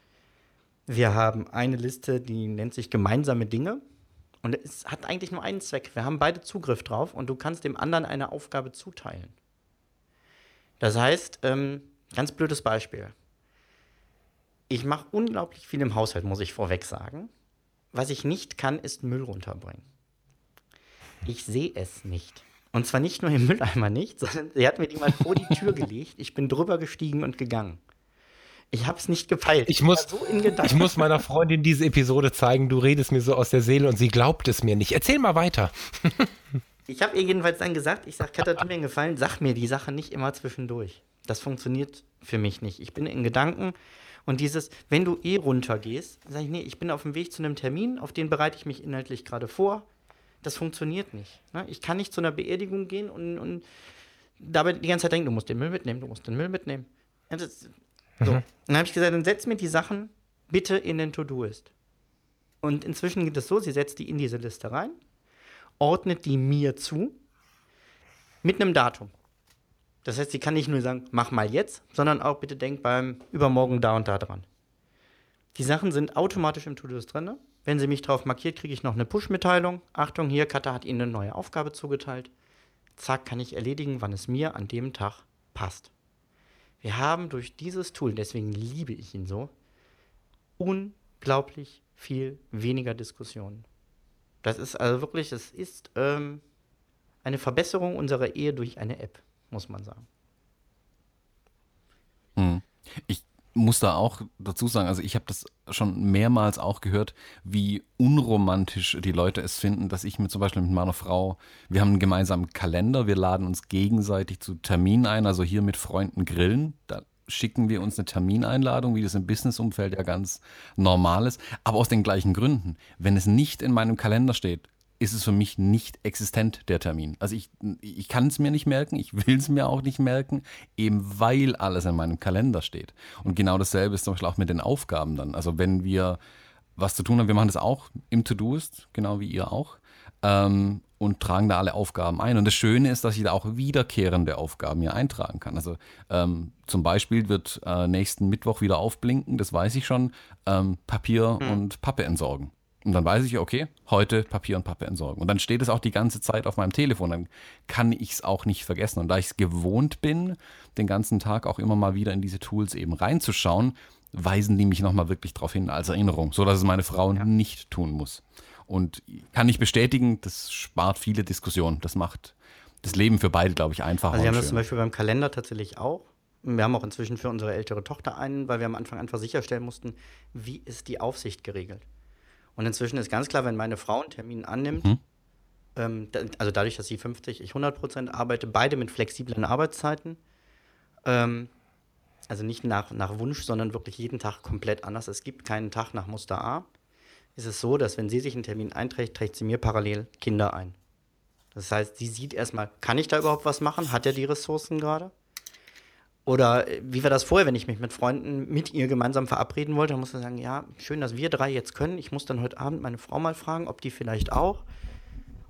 Wir haben eine Liste, die nennt sich gemeinsame Dinge. Und es hat eigentlich nur einen Zweck. Wir haben beide Zugriff drauf und du kannst dem anderen eine Aufgabe zuteilen. Das heißt, ähm, ganz blödes Beispiel. Ich mache unglaublich viel im Haushalt, muss ich vorweg sagen. Was ich nicht kann, ist Müll runterbringen. Ich sehe es nicht. Und zwar nicht nur im Mülleimer nicht, sondern sie hat mir die mal vor die Tür gelegt. Ich bin drüber gestiegen und gegangen. Ich habe es nicht gepeilt. Ich, muss, so ich muss meiner Freundin diese Episode zeigen. Du redest mir so aus der Seele und sie glaubt es mir nicht. Erzähl mal weiter. [laughs] ich habe ihr jedenfalls dann gesagt, ich sage, Katja, tut mir einen Gefallen, sag mir die Sache nicht immer zwischendurch. Das funktioniert für mich nicht. Ich bin in Gedanken und dieses, wenn du eh runtergehst, sage ich, nee, ich bin auf dem Weg zu einem Termin, auf den bereite ich mich inhaltlich gerade vor. Das funktioniert nicht. Ne? Ich kann nicht zu einer Beerdigung gehen und, und dabei die ganze Zeit denken, du musst den Müll mitnehmen, du musst den Müll mitnehmen. Das, so. Mhm. Dann habe ich gesagt, dann setz mir die Sachen bitte in den To-Do-Ist. Und inzwischen geht es so, sie setzt die in diese Liste rein, ordnet die mir zu mit einem Datum. Das heißt, sie kann nicht nur sagen, mach mal jetzt, sondern auch bitte denk beim übermorgen da und da dran. Die Sachen sind automatisch im To-Do drin. Wenn sie mich drauf markiert, kriege ich noch eine Push-Mitteilung. Achtung, hier, Katha hat Ihnen eine neue Aufgabe zugeteilt. Zack, kann ich erledigen, wann es mir an dem Tag passt. Wir haben durch dieses Tool, deswegen liebe ich ihn so, unglaublich viel weniger Diskussionen. Das ist also wirklich, es ist ähm, eine Verbesserung unserer Ehe durch eine App, muss man sagen. Hm. Ich muss da auch dazu sagen, also ich habe das schon mehrmals auch gehört, wie unromantisch die Leute es finden, dass ich mir zum Beispiel mit meiner Frau, wir haben einen gemeinsamen Kalender, wir laden uns gegenseitig zu Terminen ein, also hier mit Freunden grillen, da schicken wir uns eine Termineinladung, wie das im Businessumfeld ja ganz normal ist, aber aus den gleichen Gründen. Wenn es nicht in meinem Kalender steht, ist es für mich nicht existent, der Termin. Also ich, ich kann es mir nicht merken, ich will es mir auch nicht merken, eben weil alles in meinem Kalender steht. Und genau dasselbe ist zum Beispiel auch mit den Aufgaben dann. Also wenn wir was zu tun haben, wir machen das auch im To-Doist, genau wie ihr auch, ähm, und tragen da alle Aufgaben ein. Und das Schöne ist, dass ich da auch wiederkehrende Aufgaben hier eintragen kann. Also ähm, zum Beispiel wird äh, nächsten Mittwoch wieder aufblinken, das weiß ich schon, ähm, Papier hm. und Pappe entsorgen. Und dann weiß ich, okay, heute Papier und Pappe entsorgen. Und dann steht es auch die ganze Zeit auf meinem Telefon. Dann kann ich es auch nicht vergessen. Und da ich es gewohnt bin, den ganzen Tag auch immer mal wieder in diese Tools eben reinzuschauen, weisen die mich nochmal wirklich darauf hin als Erinnerung, sodass es meine Frau ja. nicht tun muss. Und kann ich bestätigen, das spart viele Diskussionen. Das macht das Leben für beide, glaube ich, einfacher. Also wir haben das zum Beispiel beim Kalender tatsächlich auch. Wir haben auch inzwischen für unsere ältere Tochter einen, weil wir am Anfang einfach sicherstellen mussten, wie ist die Aufsicht geregelt. Und inzwischen ist ganz klar, wenn meine Frau einen Termin annimmt, mhm. ähm, also dadurch, dass sie 50, ich 100 Prozent arbeite, beide mit flexiblen Arbeitszeiten, ähm, also nicht nach, nach Wunsch, sondern wirklich jeden Tag komplett anders. Es gibt keinen Tag nach Muster A. Ist es so, dass wenn sie sich einen Termin einträgt, trägt sie mir parallel Kinder ein. Das heißt, sie sieht erstmal, kann ich da überhaupt was machen? Hat er die Ressourcen gerade? Oder äh, wie war das vorher, wenn ich mich mit Freunden mit ihr gemeinsam verabreden wollte? Dann musste ich sagen, ja, schön, dass wir drei jetzt können. Ich muss dann heute Abend meine Frau mal fragen, ob die vielleicht auch.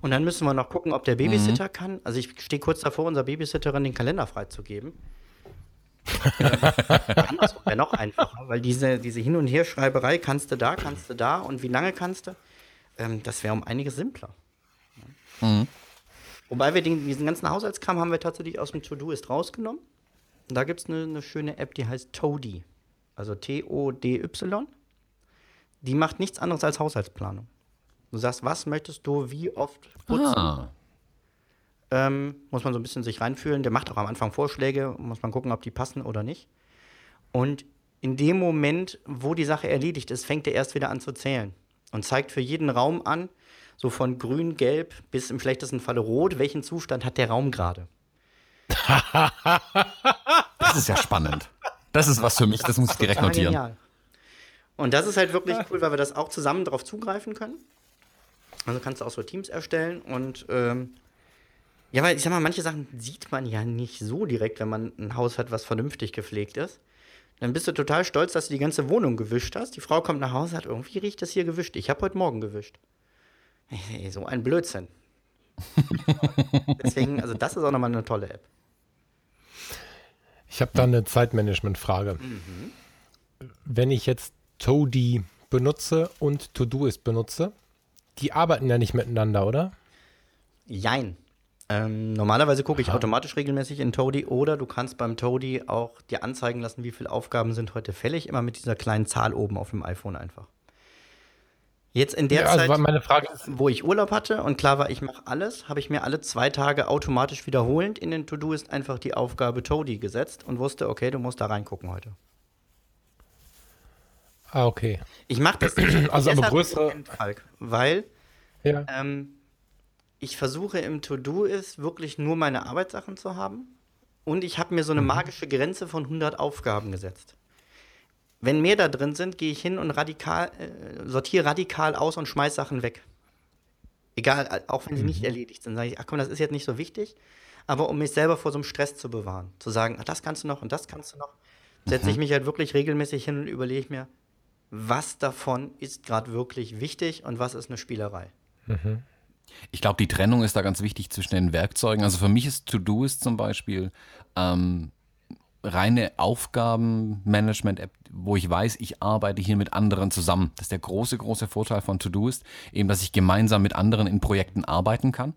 Und dann müssen wir noch gucken, ob der Babysitter mhm. kann. Also ich stehe kurz davor, unserer Babysitterin den Kalender freizugeben. [laughs] Andersrum wäre noch einfacher, weil diese, diese Hin- und Herschreiberei, kannst du da, kannst du da und wie lange kannst du, ähm, das wäre um einiges simpler. Mhm. Wobei wir den, diesen ganzen Haushaltskram haben wir tatsächlich aus dem To-Do-Ist rausgenommen. Da gibt es eine, eine, schöne App, die heißt Toady. Also T-O-D-Y. Die macht nichts anderes als Haushaltsplanung. Du sagst, was möchtest du wie oft putzen? Ah. Ähm, muss man so ein bisschen sich reinfühlen. Der macht auch am Anfang Vorschläge, muss man gucken, ob die passen oder nicht. Und in dem Moment, wo die Sache erledigt ist, fängt er erst wieder an zu zählen und zeigt für jeden Raum an, so von grün, gelb bis im schlechtesten Falle rot, welchen Zustand hat der Raum gerade. [laughs] das ist ja spannend. Das ist was für mich, das muss ich direkt notieren. Genial. Und das ist halt wirklich cool, weil wir das auch zusammen darauf zugreifen können. Also kannst du auch so Teams erstellen und ähm, ja, weil ich sag mal, manche Sachen sieht man ja nicht so direkt, wenn man ein Haus hat, was vernünftig gepflegt ist. Dann bist du total stolz, dass du die ganze Wohnung gewischt hast. Die Frau kommt nach Hause, und sagt, irgendwie riecht das hier gewischt. Ich habe heute Morgen gewischt. Hey, so ein Blödsinn. Deswegen, also das ist auch nochmal eine tolle App. Ich habe da eine Zeitmanagement-Frage. Mhm. Wenn ich jetzt Toady benutze und Todoist benutze, die arbeiten ja nicht miteinander, oder? Jein. Ähm, normalerweise gucke ich Aha. automatisch regelmäßig in Toady oder du kannst beim Toady auch dir anzeigen lassen, wie viele Aufgaben sind heute fällig, immer mit dieser kleinen Zahl oben auf dem iPhone einfach. Jetzt in der ja, also Zeit, wo ich Urlaub hatte und klar war, ich mache alles, habe ich mir alle zwei Tage automatisch wiederholend in den To-Do ist einfach die Aufgabe Toady gesetzt und wusste, okay, du musst da reingucken heute. Ah, okay. Ich mache das [clears throat] also aber größere. Falk, weil ja. ähm, ich versuche im To-Do ist wirklich nur meine Arbeitssachen zu haben und ich habe mir so eine mhm. magische Grenze von 100 Aufgaben gesetzt. Wenn mehr da drin sind, gehe ich hin und radikal, äh, sortiere radikal aus und schmeiß Sachen weg. Egal, äh, auch wenn sie mhm. nicht erledigt sind, sage ich, ach komm, das ist jetzt nicht so wichtig. Aber um mich selber vor so einem Stress zu bewahren, zu sagen, ach, das kannst du noch und das kannst du noch, setze mhm. ich mich halt wirklich regelmäßig hin und überlege mir, was davon ist gerade wirklich wichtig und was ist eine Spielerei. Mhm. Ich glaube, die Trennung ist da ganz wichtig zwischen den Werkzeugen. Also für mich ist To-Do ist zum Beispiel ähm, reine Aufgabenmanagement-App, wo ich weiß, ich arbeite hier mit anderen zusammen. Das ist der große, große Vorteil von To-Do ist, eben, dass ich gemeinsam mit anderen in Projekten arbeiten kann.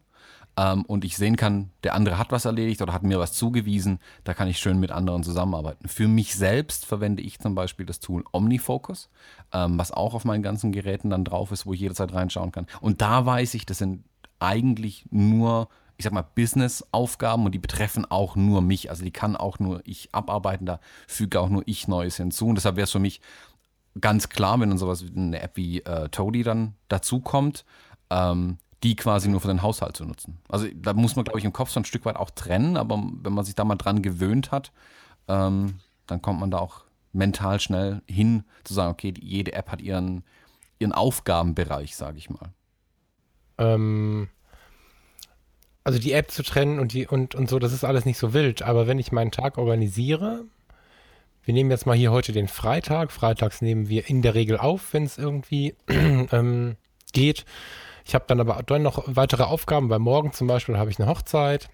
ähm, und ich sehen kann, der andere hat was erledigt oder hat mir was zugewiesen, da kann ich schön mit anderen zusammenarbeiten. Für mich selbst verwende ich zum Beispiel das Tool OmniFocus, ähm, was auch auf meinen ganzen Geräten dann drauf ist, wo ich jederzeit reinschauen kann. Und da weiß ich, das sind eigentlich nur ich sag mal, Business-Aufgaben und die betreffen auch nur mich. Also die kann auch nur ich abarbeiten, da füge auch nur ich Neues hinzu. Und deshalb wäre es für mich ganz klar, wenn dann sowas wie eine App wie äh, Toady dann dazukommt, ähm, die quasi nur für den Haushalt zu nutzen. Also da muss man, glaube ich, im Kopf so ein Stück weit auch trennen, aber wenn man sich da mal dran gewöhnt hat, ähm, dann kommt man da auch mental schnell hin, zu sagen, okay, jede App hat ihren, ihren Aufgabenbereich, sage ich mal. Ähm, also die App zu trennen und, die, und, und so, das ist alles nicht so wild. Aber wenn ich meinen Tag organisiere, wir nehmen jetzt mal hier heute den Freitag. Freitags nehmen wir in der Regel auf, wenn es irgendwie [clears throat] ähm, geht. Ich habe dann aber dann noch weitere Aufgaben, weil morgen zum Beispiel habe ich eine Hochzeit.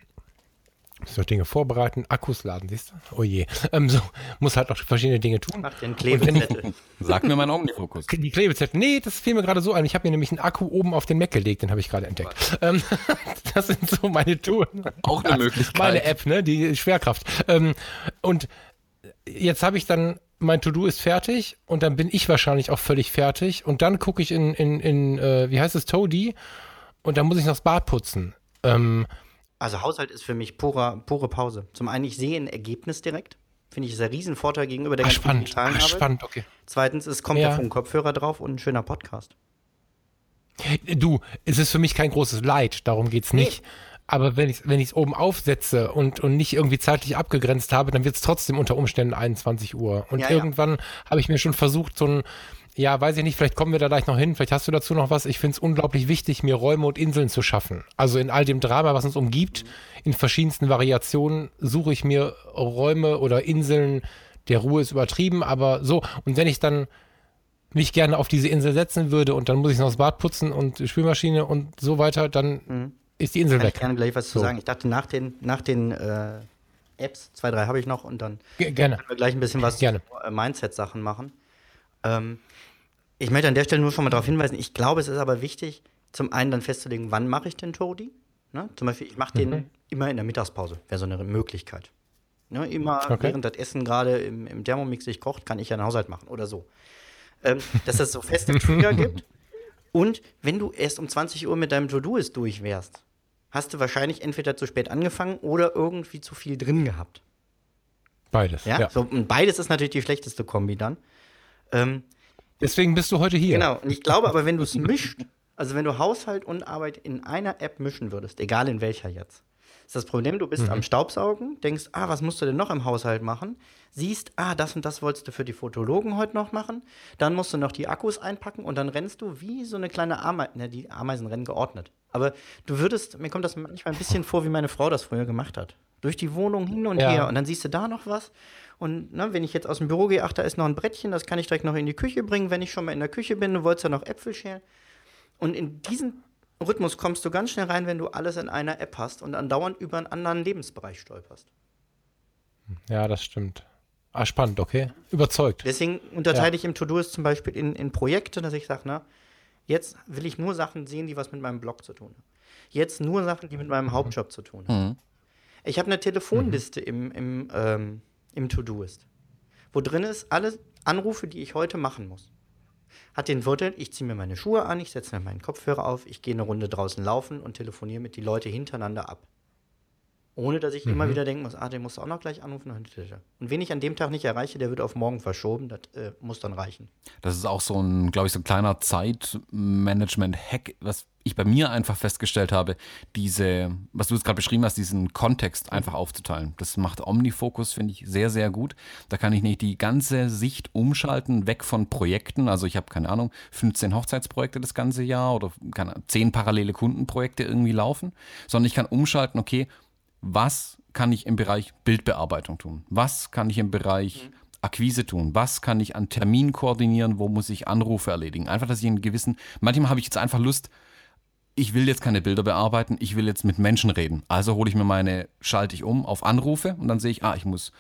Muss noch Dinge vorbereiten, Akkus laden, siehst du? Oh je. Ähm, so, muss halt noch verschiedene Dinge tun. Mach dir einen Klebezettel. Sag mir meinen Omnifokus. Die Klebezettel. Nee, das fiel mir gerade so ein. Ich habe mir nämlich einen Akku oben auf den Mac gelegt, den habe ich gerade entdeckt. Ähm, [laughs] das sind so meine Touren. Auch eine Möglichkeit. Meine App, ne? Die Schwerkraft. Ähm, und jetzt habe ich dann mein To-Do ist fertig und dann bin ich wahrscheinlich auch völlig fertig und dann gucke ich in, in, in äh, wie heißt es, Toady und dann muss ich noch das Bad putzen. Ähm, also Haushalt ist für mich pure, pure Pause. Zum einen, ich sehe ein Ergebnis direkt. Finde ich, ist ein Riesenvorteil gegenüber der ach, ganzen spannend, digitalen ach, spannend, okay. Zweitens, es kommt Ja. der Funkkopfhörer drauf und ein schöner Podcast. Du, es ist für mich kein großes Leid, darum geht's nicht. Aber wenn ich es wenn ich's oben aufsetze und, und nicht irgendwie zeitlich abgegrenzt habe, dann wird es trotzdem unter Umständen 21 Uhr. Und Ja, ja. irgendwann habe ich mir schon versucht, so ein, ja, weiß ich nicht, vielleicht kommen wir da gleich noch hin, vielleicht hast du dazu noch was. Ich finde es unglaublich wichtig, mir Räume und Inseln zu schaffen. Also in all dem Drama, was uns umgibt, in verschiedensten Variationen, suche ich mir Räume oder Inseln, der Ruhe ist übertrieben, aber so. Und wenn ich dann mich gerne auf diese Insel setzen würde und dann muss ich noch das Bad putzen und die Spülmaschine und so weiter, dann ist die Insel Kann ich weg. gerne gleich was zu So. sagen. Ich dachte, nach den, nach den äh, Apps, zwei, drei habe ich noch und dann Ge- Gerne. können wir gleich ein bisschen was Gerne. zu äh, Mindset-Sachen machen. Ähm, ich möchte an der Stelle nur schon mal darauf hinweisen, ich glaube, es ist aber wichtig, zum einen dann festzulegen, wann mache ich den Toady. Ne? Zum Beispiel, ich mache den Mhm. immer in der Mittagspause, wäre so eine Möglichkeit. Ne? Immer Okay. während das Essen gerade im, im Thermomix sich kocht, kann ich ja einen Haushalt machen oder so. Ähm, dass es so feste [laughs] Trigger gibt. Und wenn du erst um 20 Uhr mit deinem To-Do-Ist durch wärst, hast du wahrscheinlich entweder zu spät angefangen oder irgendwie zu viel drin gehabt. Beides. Ja? Ja. So, und beides ist natürlich die schlechteste Kombi dann. Ähm, Deswegen bist du heute hier. Genau. Und ich glaube aber, wenn du es mischt, also wenn du Haushalt und Arbeit in einer App mischen würdest, egal in welcher jetzt, ist das Problem, du bist am Staubsaugen, denkst, ah, was musst du denn noch im Haushalt machen? Siehst, ah, das und das wolltest du für die Fotologen heute noch machen. Dann musst du noch die Akkus einpacken und dann rennst du wie so eine kleine Ameise. Ne, die Ameisen rennen geordnet. Aber du würdest, mir kommt das manchmal ein bisschen vor, wie meine Frau das früher gemacht hat. Durch die Wohnung hin und Ja. her. Und dann siehst du da noch was. Und ne, wenn ich jetzt aus dem Büro gehe, ach, da ist noch ein Brettchen, das kann ich direkt noch in die Küche bringen. Wenn ich schon mal in der Küche bin, du wolltest ja noch Äpfel schälen. Und in diesen Rhythmus kommst du ganz schnell rein, wenn du alles in einer App hast und andauernd über einen anderen Lebensbereich stolperst. Ja, das stimmt. Ah, spannend, okay. Überzeugt. Deswegen unterteile Ja. ich im To-Do zum Beispiel in, in Projekte, dass ich sage, na, jetzt will ich nur Sachen sehen, die was mit meinem Blog zu tun haben. Jetzt nur Sachen, die mit meinem Hauptjob zu tun haben. Mhm. Ich habe eine Telefonliste im, im, ähm, im To-Do-Ist, wo drin ist alle Anrufe, die ich heute machen muss. Hat den Vorteil, ich ziehe mir meine Schuhe an, ich setze mir meinen Kopfhörer auf, ich gehe eine Runde draußen laufen und telefoniere mit die Leute hintereinander ab. Ohne dass ich immer wieder denken muss, ah, den musst du auch noch gleich anrufen. Und wen ich an dem Tag nicht erreiche, der wird auf morgen verschoben, das äh, muss dann reichen. Das ist auch so ein, glaube ich, so ein kleiner Zeitmanagement-Hack, was ich bei mir einfach festgestellt habe, diese, was du jetzt gerade beschrieben hast, diesen Kontext einfach aufzuteilen. Das macht Omnifocus, finde ich, sehr, sehr gut. Da kann ich nicht die ganze Sicht umschalten, weg von Projekten. Also ich habe, keine Ahnung, 15 Hochzeitsprojekte das ganze Jahr oder keine, Ahnung, 10 parallele Kundenprojekte irgendwie laufen, sondern ich kann umschalten, okay, was kann ich im Bereich Bildbearbeitung tun? Was kann ich im Bereich Akquise tun? Was kann ich an Termin koordinieren? Wo muss ich Anrufe erledigen? Einfach, dass ich einen gewissen, manchmal habe ich jetzt einfach Lust, ich will jetzt keine Bilder bearbeiten, ich will jetzt mit Menschen reden. Also hole ich mir meine, schalte ich um auf Anrufe und dann sehe ich, ah, ich muss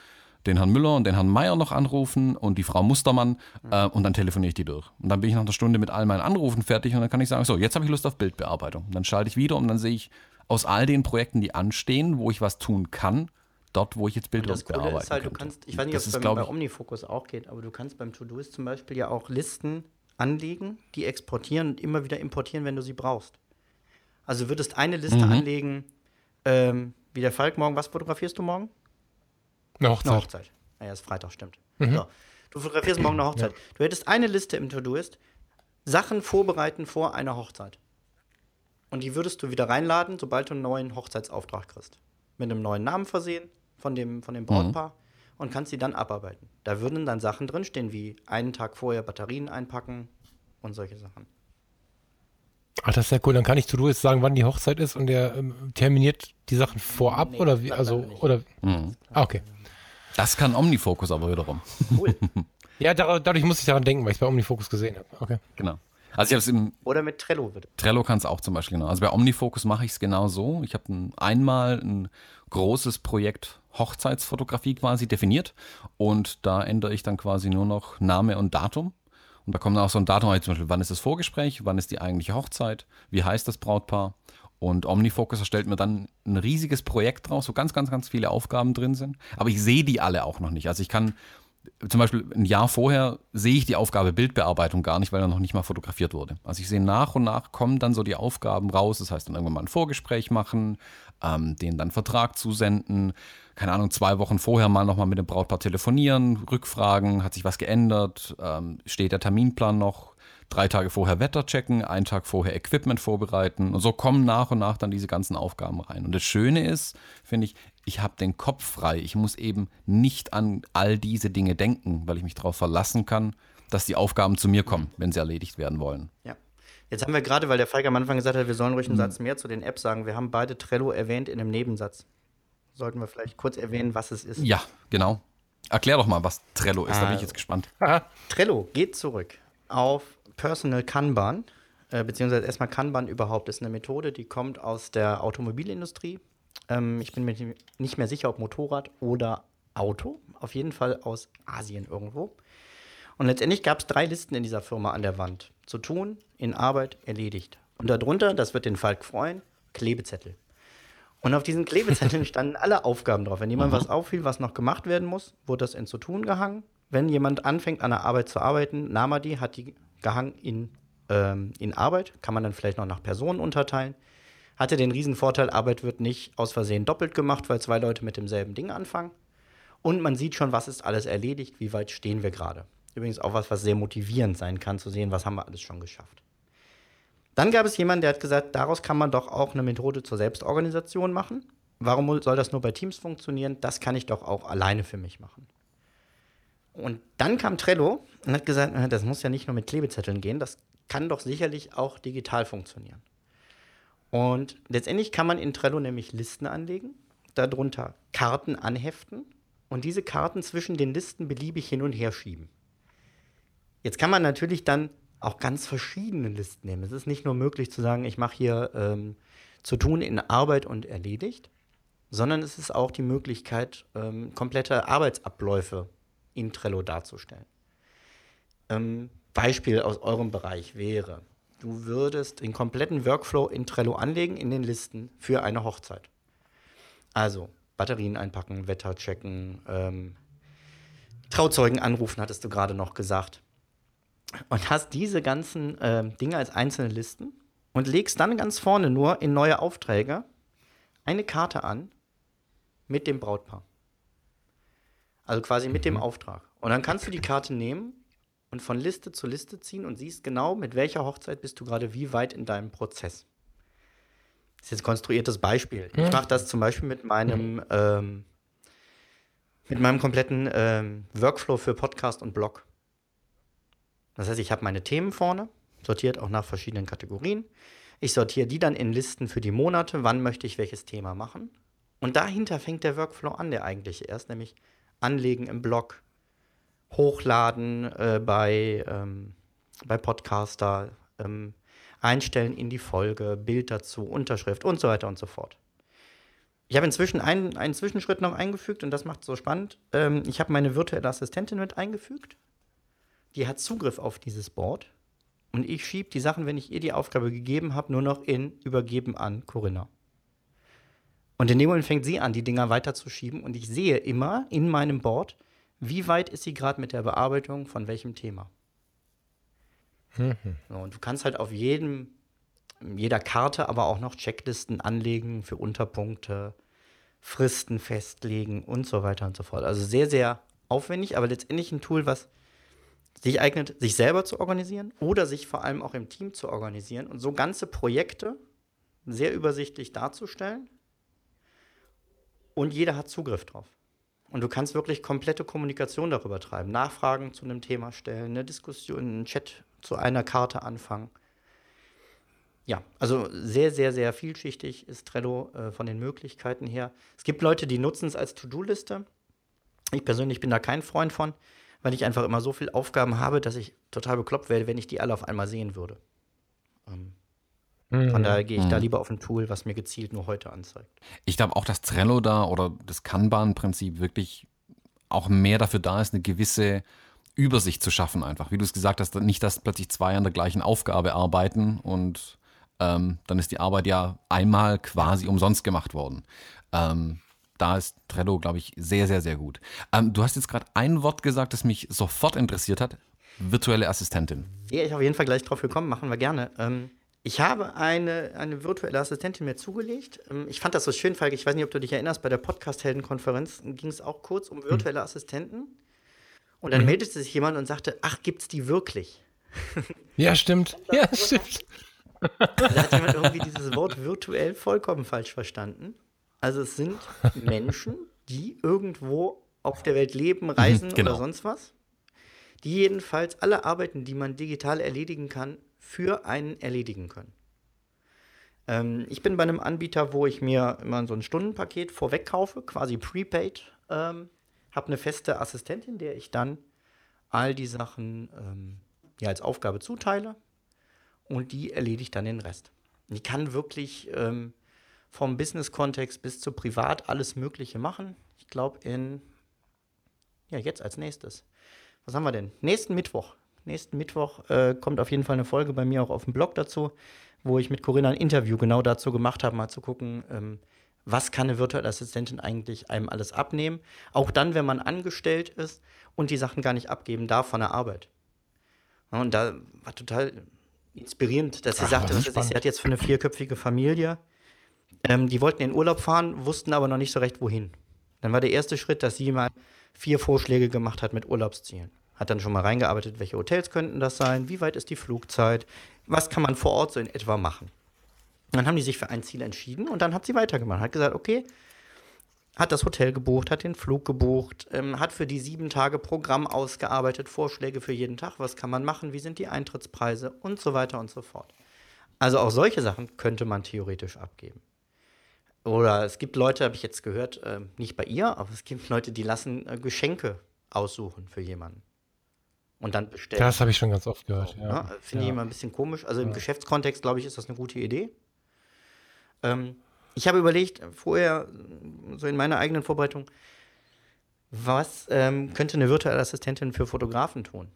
den Herrn Müller und den Herrn Meier noch anrufen und die Frau Mustermann äh, und dann telefoniere ich die durch. Und dann bin ich nach einer Stunde mit all meinen Anrufen fertig und dann kann ich sagen, so, jetzt habe ich Lust auf Bildbearbeitung. Und dann schalte ich wieder und dann sehe ich, aus all den Projekten, die anstehen, wo ich was tun kann, dort, wo ich jetzt Bilder das Coole bearbeiten ist halt, du kannst, ich weiß nicht, ob Das es bei Omnifocus auch geht, aber du kannst beim Todoist zum Beispiel ja auch Listen anlegen, die exportieren und immer wieder importieren, wenn du sie brauchst. Also du würdest eine Liste Mhm. anlegen, ähm, wie der Falk morgen, was fotografierst du morgen? Eine Eine Hochzeit. Hochzeit. Ah Ja, ist Freitag, stimmt. So. Du fotografierst morgen eine Hochzeit. Du hättest eine Liste im Todoist, Sachen vorbereiten vor einer Hochzeit. Und die würdest du wieder reinladen, sobald du einen neuen Hochzeitsauftrag kriegst. Mit einem neuen Namen versehen von dem, von dem Brautpaar und kannst sie dann abarbeiten. Da würden dann Sachen drinstehen, wie einen Tag vorher Batterien einpacken und solche Sachen. Ach, das ist ja cool. Dann kann ich to jetzt sagen, wann die Hochzeit ist und der ähm, terminiert die Sachen vorab Nee, oder wie? Also, oder. Mhm. Ah, okay. Das kann Omnifocus aber wiederum. Cool. [laughs] Ja, dar dadurch muss ich daran denken, weil ich es bei Omnifocus gesehen habe. Okay. Genau. Also ich habe es im Oder mit Trello würde. Trello kann es auch zum Beispiel genau. Also bei Omnifocus mache ich es genau so. Ich habe ein, einmal ein großes Projekt Hochzeitsfotografie quasi definiert und da ändere ich dann quasi nur noch Name und Datum. Und da kommt dann auch so ein Datum, zum Beispiel, wann ist das Vorgespräch, wann ist die eigentliche Hochzeit, wie heißt das Brautpaar. Und Omnifocus erstellt mir dann ein riesiges Projekt draus, wo ganz, ganz, ganz viele Aufgaben drin sind. Aber ich sehe die alle auch noch nicht. Also ich kann zum Beispiel ein Jahr vorher sehe ich die Aufgabe Bildbearbeitung gar nicht, weil er noch nicht mal fotografiert wurde. Also ich sehe nach und nach kommen dann so die Aufgaben raus. Das heißt dann irgendwann mal ein Vorgespräch machen, ähm, denen dann Vertrag zusenden, keine Ahnung, zwei Wochen vorher mal nochmal mit dem Brautpaar telefonieren, Rückfragen, hat sich was geändert, ähm, steht der Terminplan noch, drei Tage vorher Wetter checken, einen Tag vorher Equipment vorbereiten und so kommen nach und nach dann diese ganzen Aufgaben rein. Und das Schöne ist, finde ich, ich habe den Kopf frei. Ich muss eben nicht an all diese Dinge denken, weil ich mich darauf verlassen kann, dass die Aufgaben zu mir kommen, wenn sie erledigt werden wollen. Ja. Jetzt haben wir gerade, weil der Falk am Anfang gesagt hat, wir sollen ruhig einen Satz mehr zu den Apps sagen. Wir haben beide Trello erwähnt in einem Nebensatz. Sollten wir vielleicht kurz erwähnen, was es ist. Ja, genau. Erklär doch mal, was Trello ist, da bin ich jetzt gespannt. Trello geht zurück auf Personal Kanban, äh, beziehungsweise erstmal Kanban überhaupt ist eine Methode, die kommt aus der Automobilindustrie. Ähm, ich bin mir nicht mehr sicher, ob Motorrad oder Auto. Auf jeden Fall aus Asien irgendwo. Und letztendlich gab es drei Listen in dieser Firma an der Wand. Zu tun, in Arbeit, erledigt. Und darunter, das wird den Falk freuen, Klebezettel. Und auf diesen Klebezetteln [laughs] standen alle Aufgaben drauf. Wenn jemand was auffiel, was noch gemacht werden muss, wurde das in zu tun gehangen. Wenn jemand anfängt, an der Arbeit zu arbeiten, nahm er die, hat die gehangen in, ähm, in Arbeit. Kann man dann vielleicht noch nach Personen unterteilen. Hatte den riesen Vorteil, Arbeit wird nicht aus Versehen doppelt gemacht, weil zwei Leute mit demselben Ding anfangen. Und man sieht schon, was ist alles erledigt, wie weit stehen wir gerade. Übrigens auch was, was sehr motivierend sein kann, zu sehen, was haben wir alles schon geschafft. Dann gab es jemanden, der hat gesagt, daraus kann man doch auch eine Methode zur Selbstorganisation machen. Warum soll das nur bei Teams funktionieren? Das kann ich doch auch alleine für mich machen. Und dann kam Trello und hat gesagt, das muss ja nicht nur mit Klebezetteln gehen, das kann doch sicherlich auch digital funktionieren. Und letztendlich kann man in Trello nämlich Listen anlegen, darunter Karten anheften und diese Karten zwischen den Listen beliebig hin und her schieben. Jetzt kann man natürlich dann auch ganz verschiedene Listen nehmen. Es ist nicht nur möglich zu sagen, ich mache hier ähm, zu tun in Arbeit und erledigt, sondern es ist auch die Möglichkeit, ähm, komplette Arbeitsabläufe in Trello darzustellen. Ähm, Beispiel aus eurem Bereich wäre, du würdest den kompletten Workflow in Trello anlegen in den Listen für eine Hochzeit. Also Batterien einpacken, Wetter checken, ähm, Trauzeugen anrufen, hattest du gerade noch gesagt. Und hast diese ganzen ähm, Dinge als einzelne Listen und legst dann ganz vorne nur in neue Aufträge eine Karte an mit dem Brautpaar. Also quasi mit dem Auftrag. Und dann kannst du die Karte nehmen und von Liste zu Liste ziehen und siehst genau, mit welcher Hochzeit bist du gerade wie weit in deinem Prozess. Das ist jetzt ein konstruiertes Beispiel. Ich mache das zum Beispiel mit meinem, ähm, mit meinem kompletten ähm, Workflow für Podcast und Blog. Das heißt, ich habe meine Themen vorne, sortiert auch nach verschiedenen Kategorien. Ich sortiere die dann in Listen für die Monate, wann möchte ich welches Thema machen. Und dahinter fängt der Workflow an, der eigentliche erst, nämlich Anlegen im Blog, Hochladen äh, bei, ähm, bei Podcaster, ähm, Einstellen in die Folge, Bild dazu, Unterschrift und so weiter und so fort. Ich habe inzwischen einen, einen Zwischenschritt noch eingefügt und das macht es so spannend. Ähm, ich habe meine virtuelle Assistentin mit eingefügt. Die hat Zugriff auf dieses Board und ich schiebe die Sachen, wenn ich ihr die Aufgabe gegeben habe, nur noch in Übergeben an Corinna. Und in dem Moment fängt sie an, die Dinger weiterzuschieben. Und ich sehe immer in meinem Board, wie weit ist sie gerade mit der Bearbeitung von welchem Thema. Mhm. So, und du kannst halt auf jedem, jeder Karte aber auch noch Checklisten anlegen für Unterpunkte, Fristen festlegen und so weiter und so fort. Also sehr, sehr aufwendig, aber letztendlich ein Tool, was sich eignet, sich selber zu organisieren oder sich vor allem auch im Team zu organisieren und so ganze Projekte sehr übersichtlich darzustellen. Und jeder hat Zugriff drauf. Und du kannst wirklich komplette Kommunikation darüber treiben, Nachfragen zu einem Thema stellen, eine Diskussion, einen Chat zu einer Karte anfangen. Ja, also sehr, sehr, sehr vielschichtig ist Trello äh, von den Möglichkeiten her. Es gibt Leute, die nutzen es als To-Do-Liste. Ich persönlich bin da kein Freund von weil ich einfach immer so viele Aufgaben habe, dass ich total bekloppt werde, wenn ich die alle auf einmal sehen würde. Ähm, mhm. Von daher gehe ich mhm. da lieber auf ein Tool, was mir gezielt nur heute anzeigt. Ich glaube auch, dass Trello da oder das Kanban-Prinzip wirklich auch mehr dafür da ist, eine gewisse Übersicht zu schaffen, einfach. Wie du es gesagt hast, nicht, dass plötzlich zwei an der gleichen Aufgabe arbeiten und ähm, dann ist die Arbeit ja einmal quasi umsonst gemacht worden. Ähm, da ist Trello, glaube ich, sehr, sehr, sehr gut. Ähm, du hast jetzt gerade ein Wort gesagt, das mich sofort interessiert hat. Virtuelle Assistentin. Wäre ich auf jeden Fall gleich drauf gekommen, machen wir gerne. Ähm, ich habe eine, eine virtuelle Assistentin mir zugelegt. Ähm, ich fand das so schön, Falk. Ich weiß nicht, ob du dich erinnerst, bei der Podcast-Helden-Konferenz ging es auch kurz um virtuelle mhm. Assistenten. Und dann mhm. meldete sich jemand und sagte, ach, gibt's die wirklich? [laughs] Ja, stimmt. [laughs] Ja, stimmt. Da hat jemand irgendwie dieses Wort virtuell vollkommen falsch verstanden. Also es sind [laughs] Menschen, die irgendwo auf der Welt leben, mhm, reisen genau. oder sonst was, die jedenfalls alle Arbeiten, die man digital erledigen kann, für einen erledigen können. Ähm, ich bin bei einem Anbieter, wo ich mir immer so ein Stundenpaket vorweg kaufe, quasi prepaid, ähm, habe eine feste Assistentin, der ich dann all die Sachen ähm, ja, als Aufgabe zuteile und die erledigt dann den Rest. Die kann wirklich ähm, vom Business-Kontext bis zu privat alles Mögliche machen. Ich glaube, in, ja, jetzt als nächstes. Was haben wir denn? Nächsten Mittwoch. Nächsten Mittwoch äh, kommt auf jeden Fall eine Folge bei mir auch auf dem Blog dazu, wo ich mit Corinna ein Interview genau dazu gemacht habe, mal zu gucken, ähm, was kann eine virtuelle Assistentin eigentlich einem alles abnehmen. Auch dann, wenn man angestellt ist und die Sachen gar nicht abgeben darf von der Arbeit. und da war total inspirierend, dass sie Ach, sagte, sie hat jetzt für eine vierköpfige Familie ähm, die wollten in Urlaub fahren, wussten aber noch nicht so recht, wohin. Dann war der erste Schritt, dass sie mal vier Vorschläge gemacht hat mit Urlaubszielen. Hat dann schon mal reingearbeitet, welche Hotels könnten das sein, wie weit ist die Flugzeit, was kann man vor Ort so in etwa machen. dann haben die sich für ein Ziel entschieden und dann hat sie weitergemacht. Hat gesagt, okay, hat das Hotel gebucht, hat den Flug gebucht, ähm, hat für die sieben Tage Programm ausgearbeitet, Vorschläge für jeden Tag, was kann man machen, wie sind die Eintrittspreise und so weiter und so fort. Also auch solche Sachen könnte man theoretisch abgeben. Oder es gibt Leute, habe ich jetzt gehört, äh, nicht bei ihr, aber es gibt Leute, die lassen äh, Geschenke aussuchen für jemanden. Und dann bestellen. Das habe ich schon ganz oft gehört. Ja. ja Finde ja. ich immer ein bisschen komisch. Also im. Geschäftskontext, glaube ich, ist das eine gute Idee. Ähm, ich habe überlegt, vorher, so in meiner eigenen Vorbereitung, was ähm, könnte eine virtuelle Assistentin für Fotografen tun?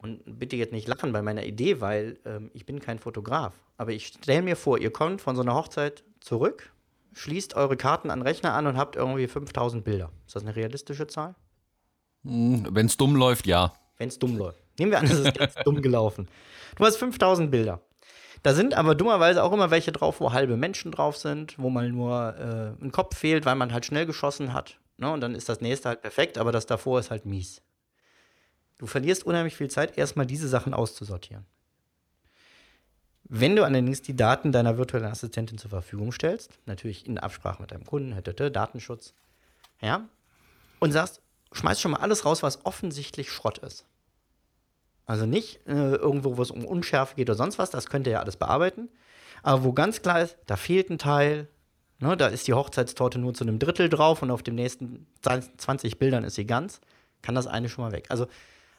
Und bitte jetzt nicht lachen bei meiner Idee, weil ähm, ich bin kein Fotograf. Aber ich stelle mir vor, ihr kommt von so einer Hochzeit zurück schließt eure Karten an Rechner an und habt irgendwie 5000 Bilder. Ist das eine realistische Zahl? Hm, Wenn es dumm läuft, ja. Wenn es dumm läuft. Nehmen wir an, es ist [laughs] ganz dumm gelaufen. Du hast 5000 Bilder. Da sind aber dummerweise auch immer welche drauf, wo halbe Menschen drauf sind, wo mal nur äh, ein Kopf fehlt, weil man halt schnell geschossen hat. Ne? Und dann ist das nächste halt perfekt, aber das davor ist halt mies. Du verlierst unheimlich viel Zeit, erstmal diese Sachen auszusortieren. Wenn du allerdings die Daten deiner virtuellen Assistentin zur Verfügung stellst, natürlich in Absprache mit deinem Kunden, Datenschutz, ja, und sagst, schmeiß schon mal alles raus, was offensichtlich Schrott ist. Also nicht äh, irgendwo, wo es um Unschärfe geht oder sonst was, das könnt ihr ja alles bearbeiten. Aber wo ganz klar ist, da fehlt ein Teil, ne, da ist die Hochzeitstorte nur zu einem Drittel drauf und auf den nächsten 20 Bildern ist sie ganz, kann das eine schon mal weg. Also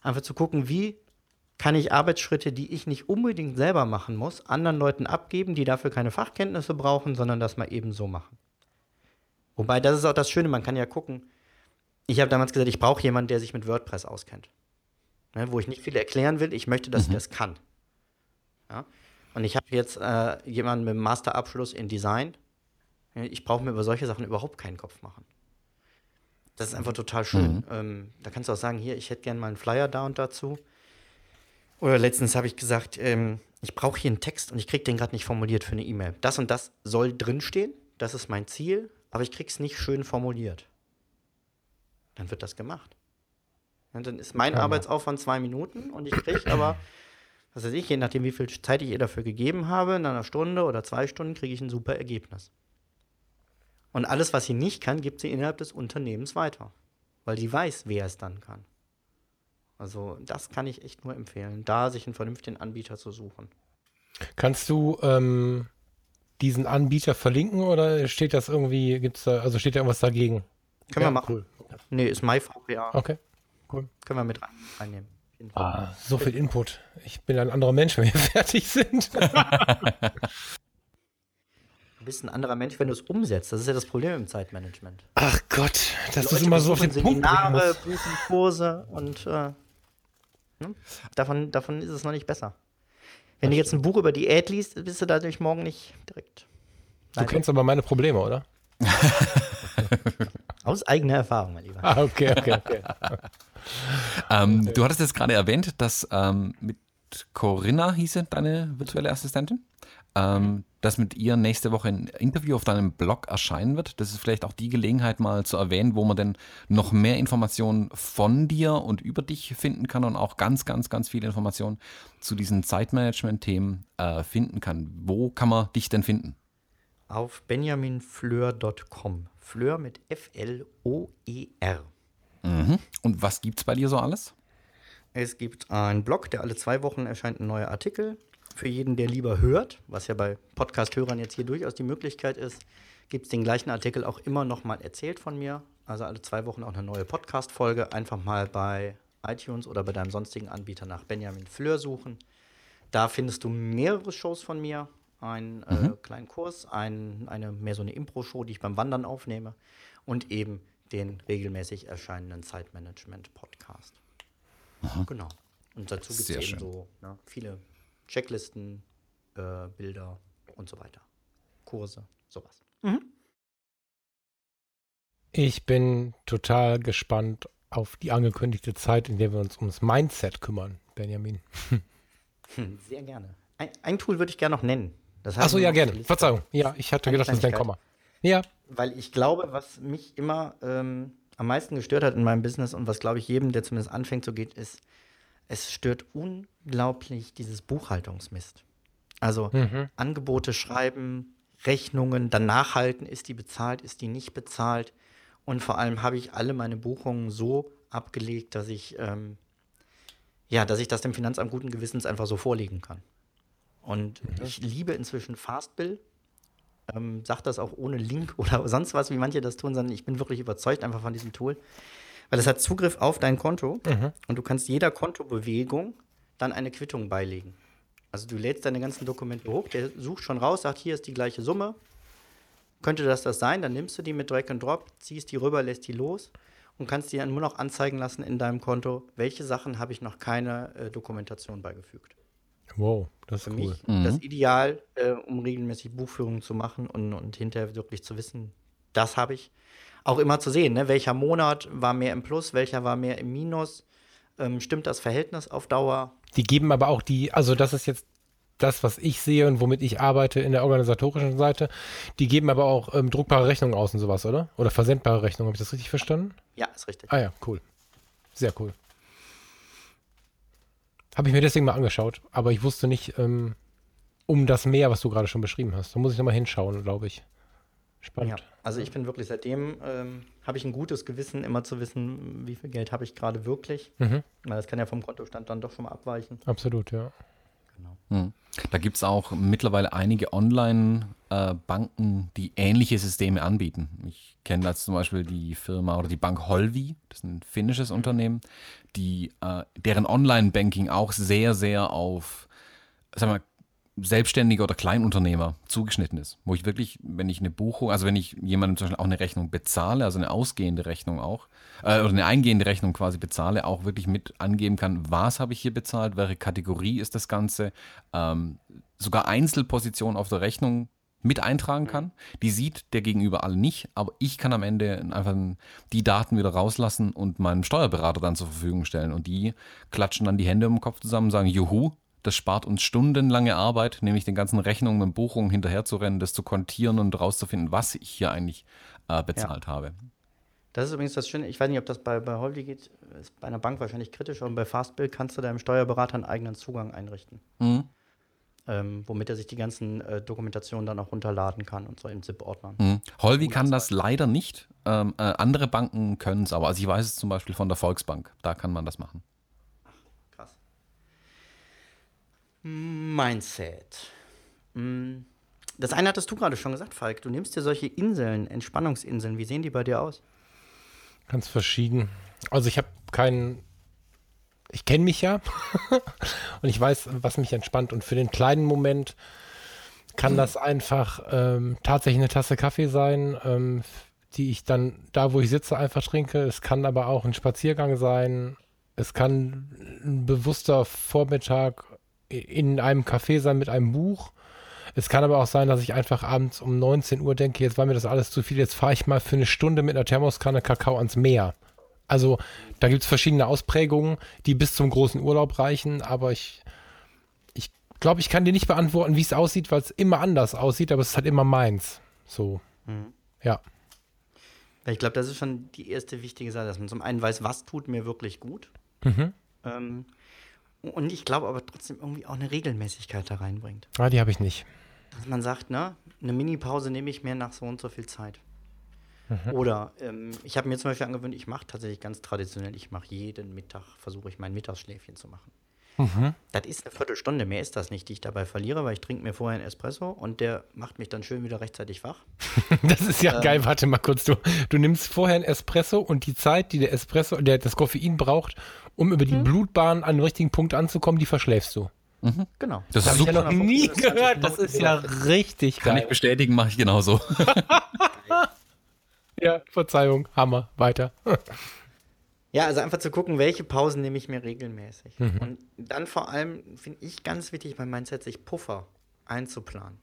einfach zu gucken, wie kann ich Arbeitsschritte, die ich nicht unbedingt selber machen muss, anderen Leuten abgeben, die dafür keine Fachkenntnisse brauchen, sondern das mal eben so machen. Wobei, das ist auch das Schöne, man kann ja gucken. Ich habe damals gesagt, ich brauche jemanden, der sich mit WordPress auskennt. Ne, wo ich nicht viel erklären will, ich möchte, dass mhm. das kann. Ja? Und ich habe jetzt äh, jemanden mit einem Masterabschluss in Design, Ich brauche mir über solche Sachen überhaupt keinen Kopf machen. Das ist einfach total schön. Mhm. Ähm, da kannst du auch sagen, hier, ich hätte gerne mal einen Flyer da und dazu. Oder letztens habe ich gesagt, ähm, ich brauche hier einen Text und ich kriege den gerade nicht formuliert für eine E-Mail. Das und das soll drinstehen, das ist mein Ziel, aber ich kriege es nicht schön formuliert. Dann wird das gemacht. Und dann ist mein ja. Arbeitsaufwand zwei Minuten und ich kriege aber, was weiß ich, je nachdem, wie viel Zeit ich ihr dafür gegeben habe, in einer Stunde oder zwei Stunden kriege ich ein super Ergebnis. Und alles, was sie nicht kann, gibt sie innerhalb des Unternehmens weiter, weil sie weiß, wer es dann kann. Also das kann ich echt nur empfehlen, da sich einen vernünftigen Anbieter zu suchen. Kannst du ähm, diesen Anbieter verlinken oder steht das irgendwie, gibt's da, also steht da irgendwas dagegen? Können ja, wir machen. Cool. Nee, ist MyVPA. Okay, cool. Können wir mit reinnehmen. Ah, so viel Input. Ich bin ein anderer Mensch, wenn wir [laughs] fertig sind. du bist ein anderer Mensch, wenn du es umsetzt. Das ist ja das Problem im Zeitmanagement. Ach Gott, das ist immer so auf den Seminare, buchen Kurse und äh, Ne? Davon, davon ist es noch nicht besser. Wenn das du jetzt ein Buch über Diät liest, bist du dadurch morgen nicht direkt. Du kennst aber meine Probleme, oder? [laughs] Aus eigener Erfahrung, mein Lieber. Ah, okay, okay, okay. [laughs] ähm, du hattest jetzt gerade erwähnt, dass ähm, mit Corinna hieße deine virtuelle Assistentin ähm, dass mit ihr nächste Woche ein Interview auf deinem Blog erscheinen wird. Das ist vielleicht auch die Gelegenheit mal zu erwähnen, wo man denn noch mehr Informationen von dir und über dich finden kann und auch ganz, ganz, ganz viele Informationen zu diesen Zeitmanagement-Themen äh, finden kann. Wo kann man dich denn finden? Auf benjaminfleur.com. Fleur mit F-L-O-E-R. Mhm. Und was gibt es bei dir so alles? Es gibt einen Blog, der alle zwei Wochen erscheint ein neuer Artikel für jeden, der lieber hört, was ja bei Podcast-Hörern jetzt hier durchaus die Möglichkeit ist, gibt es den gleichen Artikel auch immer noch mal erzählt von mir. Also alle zwei Wochen auch eine neue Podcast-Folge. Einfach mal bei iTunes oder bei deinem sonstigen Anbieter nach Benjamin Fleur suchen. Da findest du mehrere Shows von mir. Einen äh, mhm. kleinen Kurs, ein, eine mehr so eine Impro-Show, die ich beim Wandern aufnehme und eben den regelmäßig erscheinenden Zeitmanagement-Podcast. Genau. Und dazu gibt es eben schön. so ne, viele Checklisten, äh, Bilder und so weiter. Kurse, sowas. Mhm. Ich bin total gespannt auf die angekündigte Zeit, in der wir uns ums Mindset kümmern, Benjamin. [laughs] Sehr gerne. Ein, ein Tool würde ich gerne noch nennen. Achso, ja, gerne. Verzeihung. Ja, ich hatte gedacht, das wäre ein Komma. Ja. Weil ich glaube, was mich immer ähm, am meisten gestört hat in meinem Business und was, glaube ich, jedem, der zumindest anfängt, so geht, ist, es stört unglaublich dieses Buchhaltungsmist. Also mhm. Angebote schreiben, Rechnungen, dann nachhalten, ist die bezahlt, ist die nicht bezahlt. Und vor allem habe ich alle meine Buchungen so abgelegt, dass ich, ähm, ja, dass ich das dem Finanzamt guten Gewissens einfach so vorlegen kann. Und mhm. ich liebe inzwischen Fastbill. Ähm, sag das auch ohne Link [laughs] oder sonst was, wie manche das tun, sondern ich bin wirklich überzeugt einfach von diesem Tool. Weil es hat Zugriff auf dein Konto mhm. und du kannst jeder Kontobewegung dann eine Quittung beilegen. Also du lädst deine ganzen Dokumente hoch, der sucht schon raus, sagt, hier ist die gleiche Summe. Könnte das das sein? Dann nimmst du die mit Drag and Drop, ziehst die rüber, lässt die los und kannst dir nur noch anzeigen lassen in deinem Konto, welche Sachen habe ich noch keine äh, Dokumentation beigefügt. Wow, das ist Für cool. mich mhm. das Ideal, äh, um regelmäßig Buchführungen zu machen und, und hinterher wirklich zu wissen, das habe ich auch immer zu sehen, ne? welcher Monat war mehr im Plus, welcher war mehr im Minus. Ähm, stimmt das Verhältnis auf Dauer? Die geben aber auch die, also das ist jetzt das, was ich sehe und womit ich arbeite in der organisatorischen Seite, die geben aber auch ähm, druckbare Rechnungen aus und sowas, oder? Oder versendbare Rechnungen, habe ich das richtig verstanden? Ja, ist richtig. Ah ja, cool. Sehr cool. Habe ich mir deswegen mal angeschaut, aber ich wusste nicht ähm, um das mehr, was du gerade schon beschrieben hast. Da muss ich nochmal hinschauen, glaube ich. Spannend. Ja, also ich bin wirklich seitdem, ähm, habe ich ein gutes Gewissen, immer zu wissen, wie viel Geld habe ich gerade wirklich. Mhm. Weil das kann ja vom Kontostand dann doch schon mal abweichen. Absolut, ja. Genau. Mhm. Da gibt es auch mittlerweile einige Online-Banken, die ähnliche Systeme anbieten. Ich kenne da zum Beispiel die Firma oder die Bank Holvi, das ist ein finnisches Unternehmen, die, äh, deren Online-Banking auch sehr, sehr auf, sagen wir, Selbstständiger oder Kleinunternehmer zugeschnitten ist. Wo ich wirklich, wenn ich eine Buchung, also wenn ich jemandem zum Beispiel auch eine Rechnung bezahle, also eine ausgehende Rechnung auch, äh, oder eine eingehende Rechnung quasi bezahle, auch wirklich mit angeben kann, was habe ich hier bezahlt, welche Kategorie ist das Ganze, ähm, sogar Einzelpositionen auf der Rechnung mit eintragen kann. Die sieht der Gegenüber alle nicht, aber ich kann am Ende einfach die Daten wieder rauslassen und meinem Steuerberater dann zur Verfügung stellen. Und die klatschen dann die Hände im Kopf zusammen und sagen, juhu, das spart uns stundenlange Arbeit, nämlich den ganzen Rechnungen und Buchungen hinterherzurennen, das zu kontieren und rauszufinden, was ich hier eigentlich äh, bezahlt ja. habe. Das ist übrigens das Schöne, ich weiß nicht, ob das bei, bei Holvi geht, ist bei einer Bank wahrscheinlich kritisch, aber bei Fastbill kannst du deinem Steuerberater einen eigenen Zugang einrichten. Mhm ähm, womit er sich die ganzen äh, Dokumentationen dann auch runterladen kann und so in ZIP-Ordnern. Mhm. Holvi kann das leider nicht. Ähm, äh, andere Banken können es aber. Also ich weiß es zum Beispiel von der Volksbank. Da kann man das machen. Ach, krass. Mindset. Hm. Das eine hattest du gerade schon gesagt, Falk. Du nimmst dir solche Inseln, Entspannungsinseln. Wie sehen die bei dir aus? Ganz verschieden. Also ich habe keinen ich kenne mich ja [laughs] und ich weiß, was mich entspannt. Und für den kleinen Moment kann das einfach ähm, tatsächlich eine Tasse Kaffee sein, ähm, die ich dann da, wo ich sitze, einfach trinke. Es kann aber auch ein Spaziergang sein. Es kann ein bewusster Vormittag in einem Café sein mit einem Buch. Es kann aber auch sein, dass ich einfach abends um 19 Uhr denke, jetzt war mir das alles zu viel, jetzt fahre ich mal für eine Stunde mit einer Thermoskanne Kakao ans Meer. Also da gibt es verschiedene Ausprägungen, die bis zum großen Urlaub reichen, aber ich, ich glaube, ich kann dir nicht beantworten, wie es aussieht, weil es immer anders aussieht, aber es ist halt immer meins. So. Mhm. Ja. Ich glaube, das ist schon die erste wichtige Sache, dass man zum einen weiß, was tut mir wirklich gut. Mhm. Ähm, und ich glaube aber trotzdem irgendwie auch eine Regelmäßigkeit da reinbringt. Ah, die habe ich nicht. Dass man sagt, ne, eine Mini-Pause nehme ich mir nach so und so viel Zeit. Mhm. Oder ähm, ich habe mir zum Beispiel angewöhnt, ich mache tatsächlich ganz traditionell, ich mache jeden Mittag, versuche ich mein Mittagsschläfchen zu machen. Mhm. Das ist eine Viertelstunde, mehr ist das nicht, die ich dabei verliere, weil ich trinke mir vorher einen Espresso und der macht mich dann schön wieder rechtzeitig wach. [laughs] das ist ja ähm, geil, warte mal kurz, du, du nimmst vorher einen Espresso und die Zeit, die der Espresso, der das Koffein braucht, um über die mhm. Blutbahn an den richtigen Punkt anzukommen, die verschläfst du. Mhm. Genau. Das, das habe ich ja noch nie gehört. Das ist ja richtig geil. Kann ich bestätigen, mache ich genauso. [laughs] Ja, Verzeihung, Hammer, weiter. [laughs] ja, also einfach zu gucken, welche Pausen nehme ich mir regelmäßig. Mhm. Und dann vor allem finde ich ganz wichtig bei Mindset, sich Puffer einzuplanen.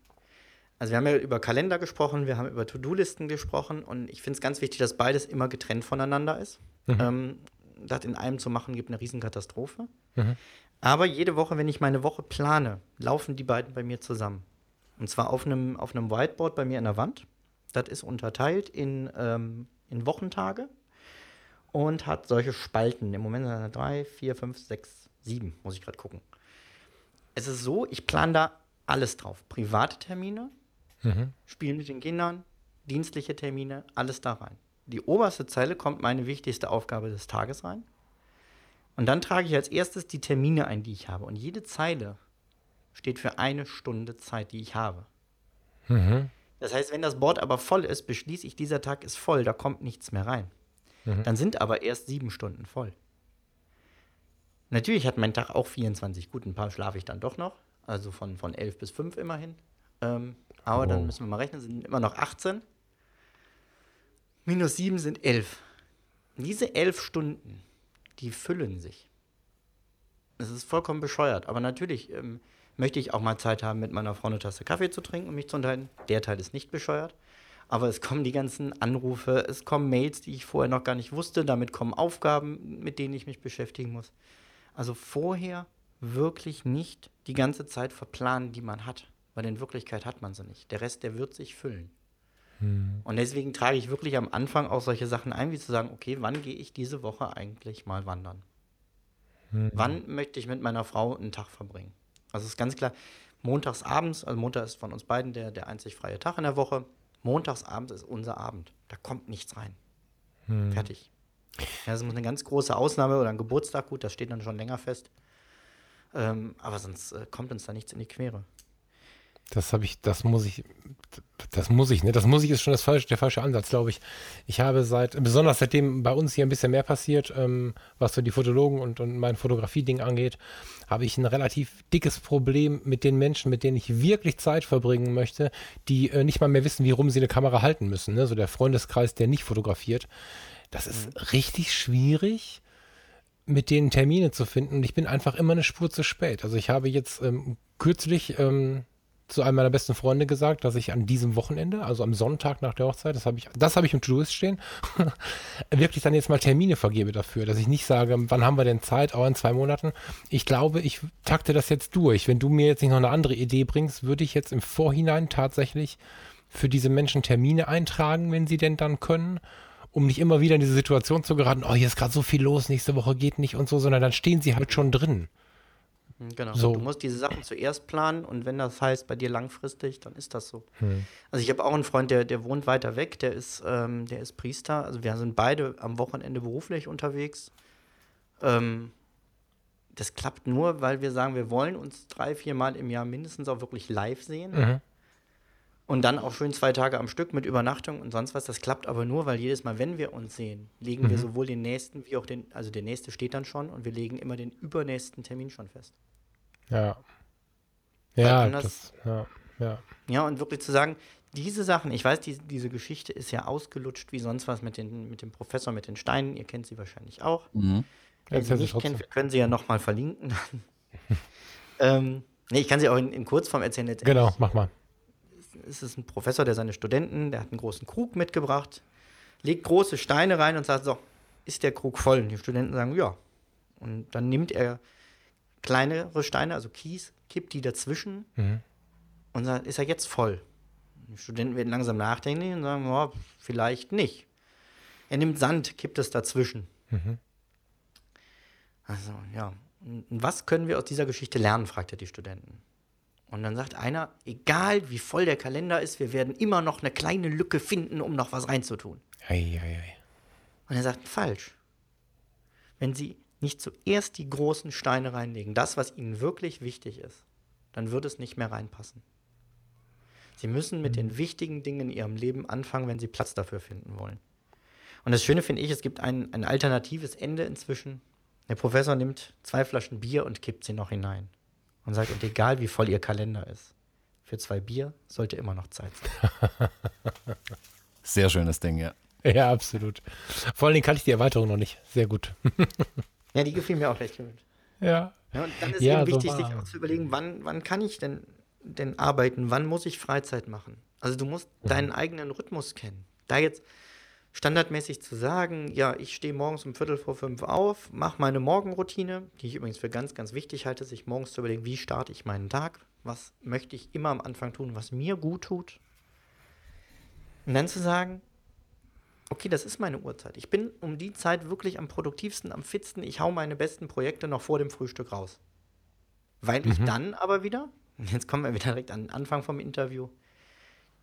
Also wir haben ja über Kalender gesprochen, wir haben über To-Do-Listen gesprochen und ich finde es ganz wichtig, dass beides immer getrennt voneinander ist. Mhm. Ähm, das in einem zu machen, gibt eine Riesenkatastrophe. Mhm. Aber jede Woche, wenn ich meine Woche plane, laufen die beiden bei mir zusammen. Und zwar auf einem, auf einem Whiteboard bei mir in der Wand. Das ist unterteilt in, ähm, in Wochentage und hat solche Spalten. Im Moment sind es drei, vier, fünf, sechs, sieben, muss ich gerade gucken. Es ist so, ich plane da alles drauf. Private Termine, mhm. Spielen mit den Kindern, dienstliche Termine, alles da rein. Die oberste Zeile kommt meine wichtigste Aufgabe des Tages rein. Und dann trage ich als erstes die Termine ein, die ich habe. Und jede Zeile steht für eine Stunde Zeit, die ich habe. Mhm. Das heißt, wenn das Board aber voll ist, beschließe ich, dieser Tag ist voll, da kommt nichts mehr rein. Mhm. Dann sind aber erst sieben Stunden voll. Natürlich hat mein Tag auch 24. Gut, ein paar schlafe ich dann doch noch. Also von, von 11 bis 5 immerhin. Ähm, aber oh. dann müssen wir mal rechnen, sind immer noch 18. Minus 7 sind 11. Diese 11 Stunden, die füllen sich. Das ist vollkommen bescheuert. Aber natürlich, ähm, möchte ich auch mal Zeit haben, mit meiner Frau eine Tasse Kaffee zu trinken und mich zu unterhalten. Der Teil ist nicht bescheuert. Aber es kommen die ganzen Anrufe, es kommen Mails, die ich vorher noch gar nicht wusste, damit kommen Aufgaben, mit denen ich mich beschäftigen muss. Also vorher wirklich nicht die ganze Zeit verplanen, die man hat, weil in Wirklichkeit hat man sie nicht. Der Rest, der wird sich füllen. Hm. Und deswegen trage ich wirklich am Anfang auch solche Sachen ein, wie zu sagen, okay, wann gehe ich diese Woche eigentlich mal wandern? Hm. Wann möchte ich mit meiner Frau einen Tag verbringen? Also es ist ganz klar, montags abends, also Montag ist von uns beiden der, der einzig freie Tag in der Woche. Montags abends ist unser Abend. Da kommt nichts rein. Hm. Fertig. Ja, das ist eine ganz große Ausnahme oder ein Geburtstag, gut, das steht dann schon länger fest. Ähm, aber sonst äh, kommt uns da nichts in die Quere. Das habe ich, das muss ich, das muss ich, ne? Das muss ich ist schon das falsche, der falsche Ansatz, glaube ich. Ich habe seit, besonders seitdem bei uns hier ein bisschen mehr passiert, ähm, was so die Fotologen und, und mein Fotografie-Ding angeht, habe ich ein relativ dickes Problem mit den Menschen, mit denen ich wirklich Zeit verbringen möchte, die äh, nicht mal mehr wissen, wie rum sie eine Kamera halten müssen. Ne? So der Freundeskreis, der nicht fotografiert. Das ist mhm. richtig schwierig mit denen Termine zu finden und ich bin einfach immer eine Spur zu spät. Also ich habe jetzt ähm, kürzlich ähm, zu einem meiner besten Freunde gesagt, dass ich an diesem Wochenende, also am Sonntag nach der Hochzeit, das habe ich, das habe ich im To-Do stehen, [laughs] wirklich dann jetzt mal Termine vergebe dafür, dass ich nicht sage, wann haben wir denn Zeit, auch in zwei Monaten. Ich glaube, ich takte das jetzt durch. Wenn du mir jetzt nicht noch eine andere Idee bringst, würde ich jetzt im Vorhinein tatsächlich für diese Menschen Termine eintragen, wenn sie denn dann können um nicht immer wieder in diese Situation zu geraten, oh, hier ist gerade so viel los, nächste Woche geht nicht und so, sondern dann stehen sie halt schon drin. Mhm, genau. So. Du musst diese Sachen zuerst planen und wenn das heißt bei dir langfristig, dann ist das so. Hm. Also ich habe auch einen Freund, der, der wohnt weiter weg, der ist, ähm, der ist Priester. Also wir sind beide am Wochenende beruflich unterwegs. Ähm, das klappt nur, weil wir sagen, wir wollen uns drei, vier Mal im Jahr mindestens auch wirklich live sehen. Mhm. Und dann auch schön zwei Tage am Stück mit Übernachtung und sonst was. Das klappt aber nur, weil jedes Mal, wenn wir uns sehen, legen mhm. wir sowohl den nächsten wie auch den, also der nächste steht dann schon und wir legen immer den übernächsten Termin schon fest. Ja. Ja, das, ja, ja. Ja, und wirklich zu sagen, diese Sachen, ich weiß, die, diese Geschichte ist ja ausgelutscht wie sonst was mit, den, mit dem Professor mit den Steinen. Ihr kennt sie wahrscheinlich auch. Mhm. Wenn ja, Sie nicht kennt, wir können sie ja nochmal verlinken. [laughs] ähm, nee, ich kann sie auch in, in Kurzform erzählen. Genau, mach mal es ist ein Professor, der seine Studenten, der hat einen großen Krug mitgebracht, legt große Steine rein und sagt, so, ist der Krug voll? Und die Studenten sagen, ja. Und dann nimmt er kleinere Steine, also Kies, kippt die dazwischen mhm. und sagt, ist er jetzt voll? Die Studenten werden langsam nachdenken und sagen, ja, vielleicht nicht. Er nimmt Sand, kippt es dazwischen. Mhm. Also, ja. Und was können wir aus dieser Geschichte lernen, fragt er die Studenten. Und dann sagt einer, egal wie voll der Kalender ist, wir werden immer noch eine kleine Lücke finden, um noch was reinzutun. Ei, ei, ei. Und er sagt, falsch. Wenn Sie nicht zuerst die großen Steine reinlegen, das, was Ihnen wirklich wichtig ist, dann wird es nicht mehr reinpassen. Sie müssen mit den wichtigen Dingen in Ihrem Leben anfangen, wenn Sie Platz dafür finden wollen. Und das Schöne finde ich, es gibt ein, ein alternatives Ende inzwischen. Der Professor nimmt zwei Flaschen Bier und kippt sie noch hinein und sagt, und egal wie voll ihr Kalender ist, für zwei Bier sollte immer noch Zeit sein. [laughs] Sehr schönes Ding, ja. Ja, absolut. Vor allen Dingen kannte ich die Erweiterung noch nicht. Sehr gut. ja, die gefiel mir auch recht gut. Ja. ja und dann ist ja, eben wichtig, so sich auch zu überlegen, wann, wann kann ich denn, denn arbeiten? Wann muss ich Freizeit machen? Also du musst mhm. deinen eigenen Rhythmus kennen. Da jetzt standardmäßig zu sagen, ja, ich stehe morgens um Viertel vor fünf auf, mache meine Morgenroutine, die ich übrigens für ganz, ganz wichtig halte, sich morgens zu überlegen, wie starte ich meinen Tag, was möchte ich immer am Anfang tun, was mir gut tut. Und dann zu sagen, okay, das ist meine Uhrzeit. Ich bin um die Zeit wirklich am produktivsten, am fitsten. Ich hau meine besten Projekte noch vor dem Frühstück raus. Weil mhm. ich dann aber wieder, [laughs] jetzt kommen wir wieder direkt an den Anfang vom Interview,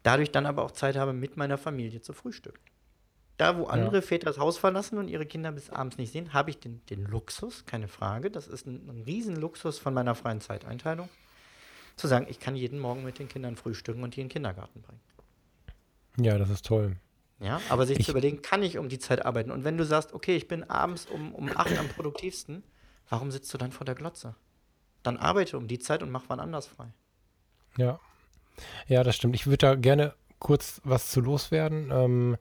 dadurch dann aber auch Zeit habe, mit meiner Familie zu frühstücken. Da, wo andere ja. Väter das Haus verlassen und ihre Kinder bis abends nicht sehen, habe ich den, den Luxus, keine Frage, das ist ein, ein Riesenluxus von meiner freien Zeiteinteilung, zu sagen, ich kann jeden Morgen mit den Kindern frühstücken und die in den Kindergarten bringen. Ja, das ist toll. Ja, aber sich ich zu überlegen, kann ich um die Zeit arbeiten? Und wenn du sagst, okay, ich bin abends um, um acht am produktivsten, warum sitzt du dann vor der Glotze? Dann arbeite um die Zeit und mach wann anders frei. Ja. Ja, das stimmt. Ich würde da gerne kurz was zu loswerden. Ähm,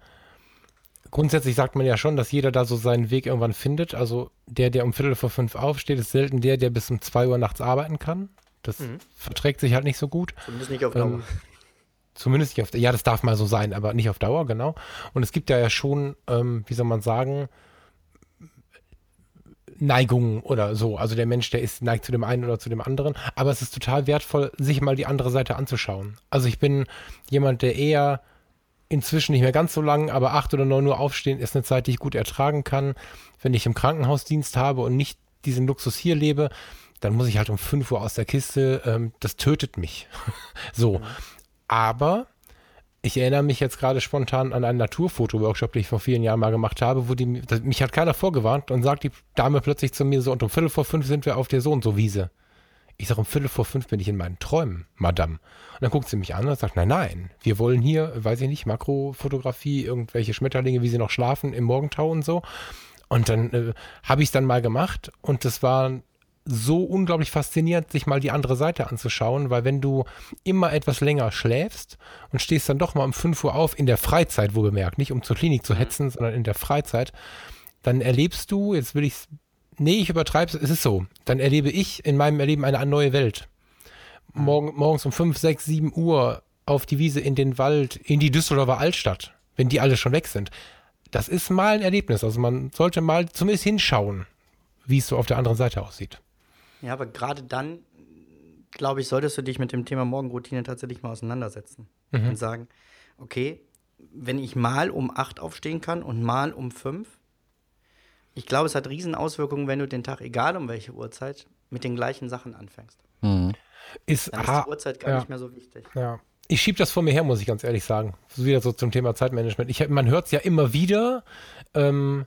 grundsätzlich sagt man ja schon, dass jeder da so seinen Weg irgendwann findet. Also der, der um Viertel vor fünf aufsteht, ist selten der, der bis um zwei Uhr nachts arbeiten kann. Das mhm. verträgt sich halt nicht so gut. Zumindest nicht auf Dauer. Ähm, zumindest nicht auf Dauer. Ja, das darf mal so sein, aber nicht auf Dauer, genau. Und es gibt ja, ja schon, ähm, wie soll man sagen, Neigungen oder so. Also der Mensch, der ist neigt zu dem einen oder zu dem anderen. Aber es ist total wertvoll, sich mal die andere Seite anzuschauen. Also ich bin jemand, der eher inzwischen nicht mehr ganz so lang, aber acht oder neun Uhr aufstehen ist eine Zeit, die ich gut ertragen kann. Wenn ich im Krankenhausdienst habe und nicht diesen Luxus hier lebe, dann muss ich halt um fünf Uhr aus der Kiste. Ähm, das tötet mich. [laughs] so. Mhm. Aber ich erinnere mich jetzt gerade spontan an einen Naturfoto-Workshop, den ich vor vielen Jahren mal gemacht habe, wo die, mich hat keiner vorgewarnt und sagt die Dame plötzlich zu mir so, und um Viertel vor fünf sind wir auf der so und so Wiese. Ich sage, um Viertel vor fünf bin ich in meinen Träumen, Madame. Und dann guckt sie mich an und sagt, nein, nein, wir wollen hier, weiß ich nicht, Makrofotografie, irgendwelche Schmetterlinge, wie sie noch schlafen im Morgentau und so. Und dann äh, habe ich es dann mal gemacht und das war so unglaublich faszinierend, sich mal die andere Seite anzuschauen, weil wenn du immer etwas länger schläfst und stehst dann doch mal um 5 Uhr auf, in der Freizeit, wo bemerkt, nicht um zur Klinik zu mhm. hetzen, sondern in der Freizeit, dann erlebst du, jetzt will ich es nee, ich übertreibe es, es ist so. Dann erlebe ich in meinem Erleben eine neue Welt. morgen, morgens um 5, 6, 7 Uhr auf die Wiese in den Wald, in die Düsseldorfer Altstadt, wenn die alle schon weg sind. Das ist mal ein Erlebnis. Also man sollte mal zumindest hinschauen, wie es so auf der anderen Seite aussieht. Ja, aber gerade dann, glaube ich, solltest du dich mit dem Thema Morgenroutine tatsächlich mal auseinandersetzen mhm. und sagen, okay, wenn ich mal um 8 aufstehen kann und mal um 5, ich glaube, es hat riesen Auswirkungen, wenn du den Tag, egal um welche Uhrzeit, mit den gleichen Sachen anfängst. Mhm. Ist, Dann ist die Uhrzeit gar ja. nicht mehr so wichtig. Ja. Ich schiebe das vor mir her, muss ich ganz ehrlich sagen. Wieder so zum Thema Zeitmanagement. Ich, man hört es ja immer wieder. Ähm,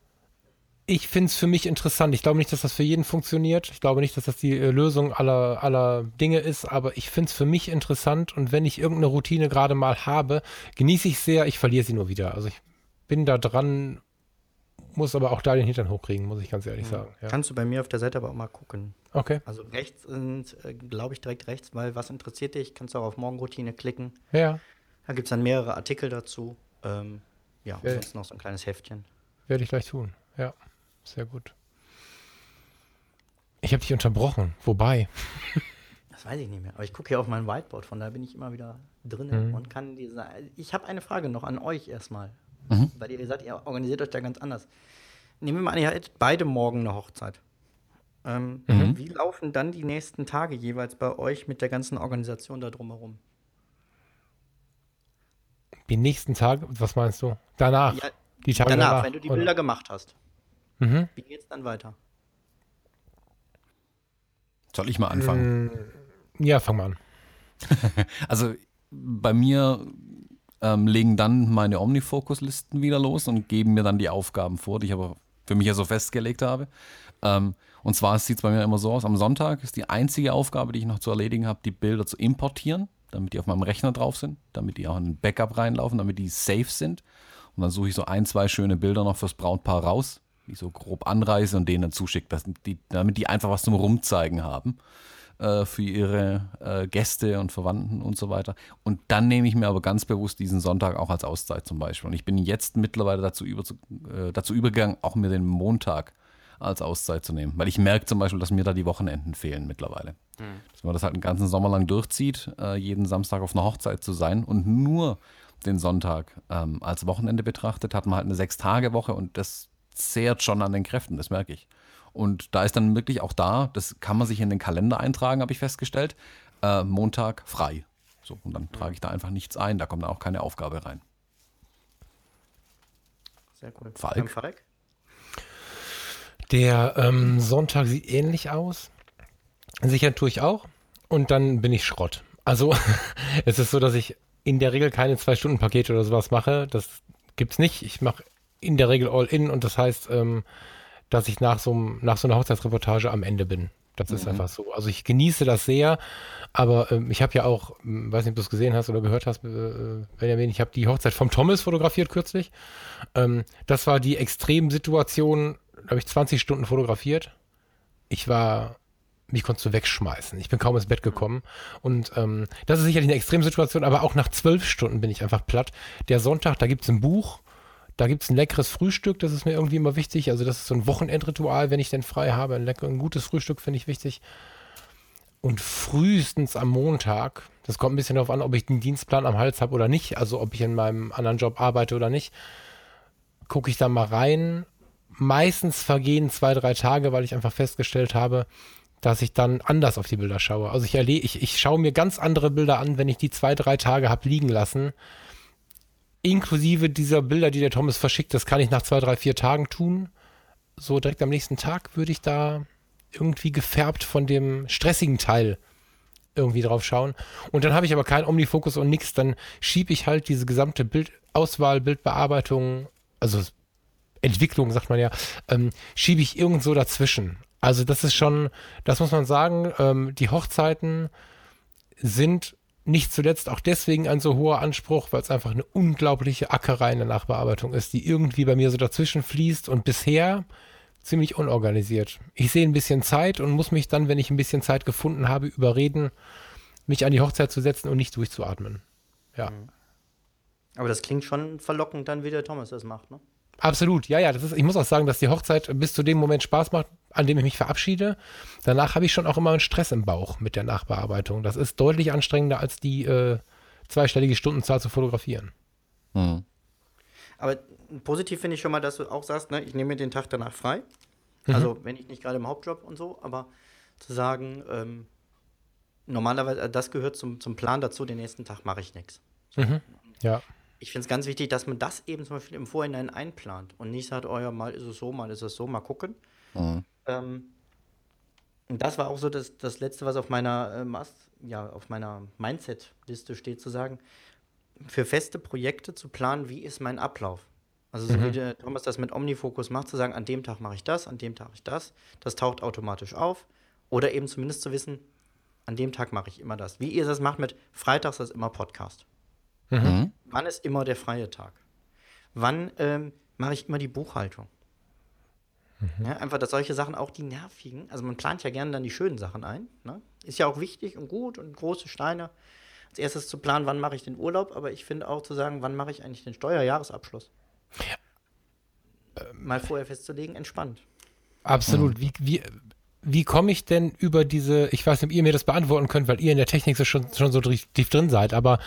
ich finde es für mich interessant. Ich glaube nicht, dass das für jeden funktioniert. Ich glaube nicht, dass das die äh, Lösung aller, aller Dinge ist, aber ich finde es für mich interessant und wenn ich irgendeine Routine gerade mal habe, genieße ich sehr, ich verliere sie nur wieder. Also ich bin da dran, muss aber auch da den Hintern hochkriegen, muss ich ganz ehrlich sagen. Ja. Kannst du bei mir auf der Seite aber auch mal gucken. Okay. Also rechts sind, äh, glaube ich, direkt rechts, weil was interessiert dich, kannst du auch auf Morgenroutine klicken. Ja. Da gibt es dann mehrere Artikel dazu. Ähm, ja, Ja. sonst noch so ein kleines Heftchen. Werde ich gleich tun. Ja, sehr gut. Ich habe dich unterbrochen. Wobei? [laughs] Das weiß ich nicht mehr. Aber ich gucke hier auf mein Whiteboard, von da bin ich immer wieder drin Mhm. und kann diese. Ich habe eine Frage noch an euch erstmal. Mhm. Weil ihr sagt, ihr organisiert euch da ganz anders. Nehmen wir mal an, ihr hattet beide morgen eine Hochzeit. Ähm, Mhm. Wie laufen dann die nächsten Tage jeweils bei euch mit der ganzen Organisation da drumherum? Die nächsten Tage, was meinst du? Danach. Ja, die Tage danach, danach. wenn du die oder? Bilder gemacht hast. Mhm. Wie geht's dann weiter? Soll ich mal anfangen? Mm, Ja, fang mal an. [laughs] Also bei mir ähm, legen dann meine Omnifocus-Listen wieder los und geben mir dann die Aufgaben vor, die ich aber für mich ja so festgelegt habe. Ähm, und zwar sieht es bei mir immer so aus, am Sonntag ist die einzige Aufgabe, die ich noch zu erledigen habe, die Bilder zu importieren, damit die auf meinem Rechner drauf sind, damit die auch in ein Backup reinlaufen, damit die safe sind. Und dann suche ich so ein, zwei schöne Bilder noch fürs Brautpaar raus, die ich so grob anreise und denen dann zuschicke, damit die einfach was zum Rumzeigen haben äh, für ihre äh, Gäste und Verwandten und so weiter. Und dann nehme ich mir aber ganz bewusst diesen Sonntag auch als Auszeit zum Beispiel. Und ich bin jetzt mittlerweile dazu, über, äh, dazu übergegangen, auch mir den Montag als Auszeit zu nehmen. Weil ich merke zum Beispiel, dass mir da die Wochenenden fehlen mittlerweile. Dass man das halt einen ganzen Sommer lang durchzieht, äh, jeden Samstag auf einer Hochzeit zu sein und nur den Sonntag ähm, als Wochenende betrachtet, hat man halt eine Sechs-Tage-Woche und das zehrt schon an den Kräften, das merke ich. Und da ist dann wirklich auch da, das kann man sich in den Kalender eintragen, habe ich festgestellt, äh, Montag frei. So, und dann trage ich da einfach nichts ein, da kommt dann auch keine Aufgabe rein. Sehr cool. Falk? Falk? Der ähm, Sonntag sieht ähnlich aus. Sichern tue ich auch. Und dann bin ich Schrott. Also [laughs] es ist so, dass ich in der Regel keine Zwei-Stunden-Pakete oder sowas mache. Das gibt's nicht. Ich mache in der Regel All-In und das heißt, ähm, dass ich nach so, nach so einer Hochzeitsreportage am Ende bin. Das ist einfach so. Also ich genieße das sehr, aber ähm, ich habe ja auch, ähm, weiß nicht, ob du es gesehen hast oder gehört hast, äh, Benjamin, ich habe die Hochzeit vom Thomas fotografiert kürzlich. Ähm, das war die Extremsituation, da habe ich 20 Stunden fotografiert. Ich war, mich konntest du wegschmeißen. Ich bin kaum ins Bett gekommen. Und ähm, das ist sicherlich eine Extremsituation, aber auch nach zwölf Stunden bin ich einfach platt. Der Sonntag, da gibt es ein Buch, da gibt es ein leckeres Frühstück, das ist mir irgendwie immer wichtig. Also das ist so ein Wochenendritual, wenn ich denn frei habe. Ein, lecker, ein gutes Frühstück finde ich wichtig. Und frühestens am Montag, das kommt ein bisschen darauf an, ob ich den Dienstplan am Hals habe oder nicht, also ob ich in meinem anderen Job arbeite oder nicht, gucke ich da mal rein. Meistens vergehen zwei, drei Tage, weil ich einfach festgestellt habe, dass ich dann anders auf die Bilder schaue. Also ich, erle ich, ich schaue mir ganz andere Bilder an, wenn ich die zwei, drei Tage habe liegen lassen. Inklusive dieser Bilder, die der Thomas verschickt, das kann ich nach zwei, drei, vier Tagen tun. So direkt am nächsten Tag würde ich da irgendwie gefärbt von dem stressigen Teil irgendwie drauf schauen. Und dann habe ich aber keinen Omnifokus und nichts. Dann schiebe ich halt diese gesamte Bildauswahl, Bildbearbeitung, also Entwicklung, sagt man ja, ähm, schiebe ich irgendwo dazwischen. Also das ist schon, das muss man sagen, ähm, die Hochzeiten sind nicht zuletzt auch deswegen ein so hoher Anspruch, weil es einfach eine unglaubliche Ackerei in der Nachbearbeitung ist, die irgendwie bei mir so dazwischen fließt und bisher ziemlich unorganisiert. Ich sehe ein bisschen Zeit und muss mich dann, wenn ich ein bisschen Zeit gefunden habe, überreden, mich an die Hochzeit zu setzen und nicht durchzuatmen. Ja. Aber das klingt schon verlockend dann, wie der Thomas das macht, ne? Absolut, ja, ja. Das ist, ich muss auch sagen, dass die Hochzeit bis zu dem Moment Spaß macht. an dem ich mich verabschiede. Danach habe ich schon auch immer einen Stress im Bauch mit der Nachbearbeitung. Das ist deutlich anstrengender als die äh, zweistellige Stundenzahl zu fotografieren. Mhm. Aber positiv finde ich schon mal, dass du auch sagst, ne, ich nehme mir den Tag danach frei. Mhm. Also wenn ich nicht gerade im Hauptjob und so, aber zu sagen, ähm, normalerweise, äh, das gehört zum, zum Plan dazu, den nächsten Tag mache ich nichts. So. Mhm. Ja. Ich finde es ganz wichtig, dass man das eben zum Beispiel im Vorhinein einplant und nicht sagt, oh ja, mal ist es so, mal ist es so, mal gucken. Mhm. Ähm, und das war auch so das, das Letzte, was auf meiner, ähm, ja, meiner Mindset-Liste steht, zu sagen, für feste Projekte zu planen, wie ist mein Ablauf. Also so mhm. wie der Thomas das mit Omnifocus macht, zu sagen, an dem Tag mache ich das, an dem Tag ich das, das taucht automatisch auf. Oder eben zumindest zu wissen, an dem Tag mache ich immer das. Wie ihr das macht mit Freitags ist immer Podcast. Mhm. mhm. Wann ist immer der freie Tag? Wann ähm, mache ich immer die Buchhaltung? Mhm. Ja, einfach, dass solche Sachen auch die nervigen, also man plant ja gerne dann die schönen Sachen ein. Ne? Ist ja auch wichtig und gut und große Steine. Als erstes zu planen, wann mache ich den Urlaub, aber ich finde auch zu sagen, wann mache ich eigentlich den Steuerjahresabschluss? Ähm, Mal vorher festzulegen, entspannt. Absolut. Mhm. Wie, wie, wie komme ich denn über diese, ich weiß nicht, ob ihr mir das beantworten könnt, weil ihr in der Technik so schon, schon so tief drin seid, aber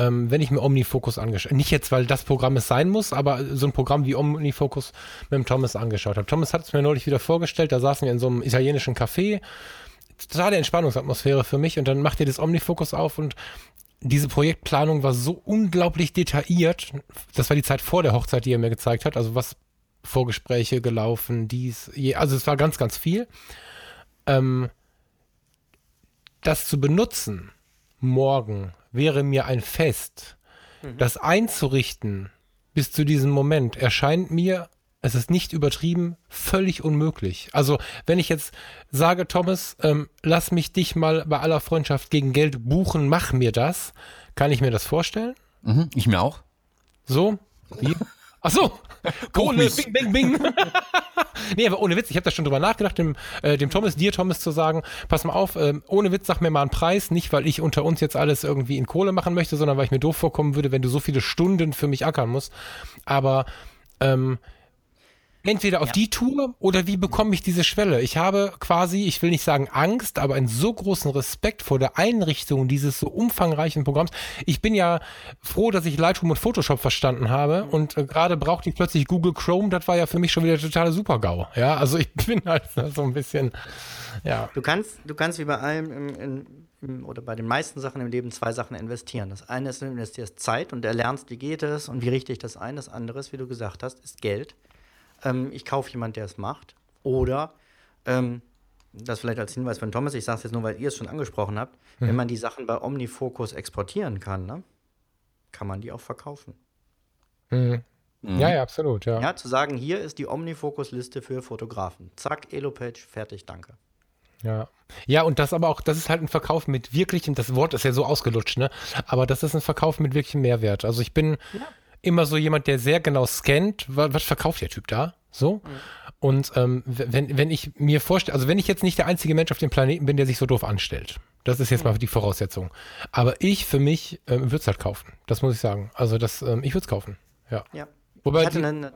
ähm, wenn ich mir Omnifocus angeschaut nicht jetzt, weil das Programm es sein muss, aber so ein Programm wie Omnifocus mit dem Thomas angeschaut habe. Thomas hat es mir neulich wieder vorgestellt, da saßen wir in so einem italienischen Café, totale Entspannungsatmosphäre für mich und dann macht ihr das Omnifocus auf und diese Projektplanung war so unglaublich detailliert. Das war die Zeit vor der Hochzeit, die er mir gezeigt hat. Also was Vorgespräche gelaufen, dies, je, also es war ganz, ganz viel. Ähm, das zu benutzen morgen wäre mir ein Fest. Mhm. Das einzurichten bis zu diesem Moment erscheint mir es ist nicht übertrieben, völlig unmöglich. Also, wenn ich jetzt sage, Thomas, ähm, lass mich dich mal bei aller Freundschaft gegen Geld buchen, mach mir das, kann ich mir das vorstellen? Mhm, ich mir auch. So? Wie? [laughs] Ach so. [laughs] Kohle, bing, bing, bing. [laughs] nee, aber ohne Witz, ich habe da schon drüber nachgedacht, dem, äh, dem Thomas, dir Thomas zu sagen, pass mal auf, äh, ohne Witz, sag mir mal einen Preis, nicht weil ich unter uns jetzt alles irgendwie in Kohle machen möchte, sondern weil ich mir doof vorkommen würde, wenn du so viele Stunden für mich ackern musst. Aber ähm, entweder auf ja. die Tour oder wie bekomme ich diese Schwelle? Ich habe quasi, ich will nicht sagen Angst, aber einen so großen Respekt vor der Einrichtung dieses so umfangreichen Programms. Ich bin ja froh, dass ich Lightroom und Photoshop verstanden habe mhm. und äh, gerade brauchte ich plötzlich Google Chrome. Das war ja für mich schon wieder totale Super-GAU. Ja, also ich [laughs] bin halt so ein bisschen, ja. Du kannst, du kannst wie bei allem in, im, oder bei den meisten Sachen im Leben zwei Sachen investieren. Das eine ist, du investierst Zeit und erlernst, wie geht es und wie richte ich das ein. Das andere ist, wie du gesagt hast, ist Geld ähm, ich kaufe jemanden, der es macht. Oder, ähm, das vielleicht als Hinweis von Thomas, ich sage es jetzt nur, weil ihr es schon angesprochen habt, mhm. wenn man die Sachen bei Omnifocus exportieren kann, ne, kann man die auch verkaufen. Mhm. Mhm. Ja, ja, absolut, ja. Ja, zu sagen, hier ist die Omnifocus-Liste für Fotografen. Zack, Elo-Page, fertig, danke. Ja. Ja, und das aber auch, das ist halt ein Verkauf mit wirklichem, das Wort ist ja so ausgelutscht, ne? Aber das ist ein Verkauf mit wirklichem Mehrwert. Also ich bin, ja immer so jemand, der sehr genau scannt, was, was verkauft der Typ da? So. Mhm. Und ähm, wenn, wenn ich mir vorstelle, also wenn ich jetzt nicht der einzige Mensch auf dem Planeten bin, der sich so doof anstellt, das ist jetzt mhm. mal die Voraussetzung. Aber ich für mich ähm, würde es halt kaufen. Das muss ich sagen. Also das, ähm, ich würde es kaufen. Ja. ja. Wobei ich hatte eine,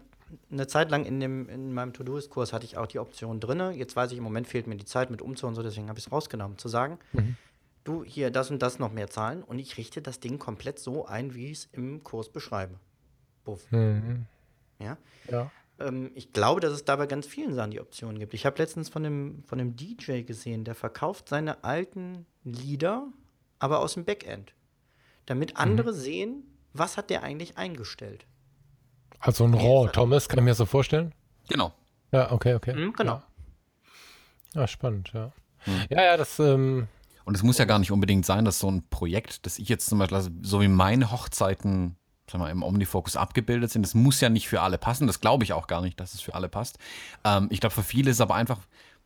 eine Zeit lang in, dem, in meinem To-Do-Kurs hatte ich auch die Option drin. Jetzt weiß ich, im Moment fehlt mir die Zeit mit Umzug und so, deswegen habe ich es rausgenommen. Zu sagen, mhm. du hier das und das noch mehr zahlen und ich richte das Ding komplett so ein, wie ich es im Kurs beschreibe. Buff. Mhm. Ja. ja. Ähm, ich glaube, dass es dabei ganz vielen Sachen die Optionen gibt. Ich habe letztens von einem, von einem DJ gesehen, der verkauft seine alten Lieder, aber aus dem Backend. Damit mhm. andere mhm. sehen, was hat der eigentlich eingestellt. Also ein RAW, Thomas, kann ich mir so vorstellen? Genau. Ja, okay, okay. Mhm, genau. Ja. Ah, spannend, ja. Mhm. Ja, ja, das. Ähm und es muss ja gar nicht unbedingt sein, dass so ein Projekt, das ich jetzt zum Beispiel, also so wie meine Hochzeiten sag mal, im Omnifocus abgebildet sind. Das muss ja nicht für alle passen. Das glaube ich auch gar nicht, dass es für alle passt. Ähm, ich glaube, für viele ist aber einfach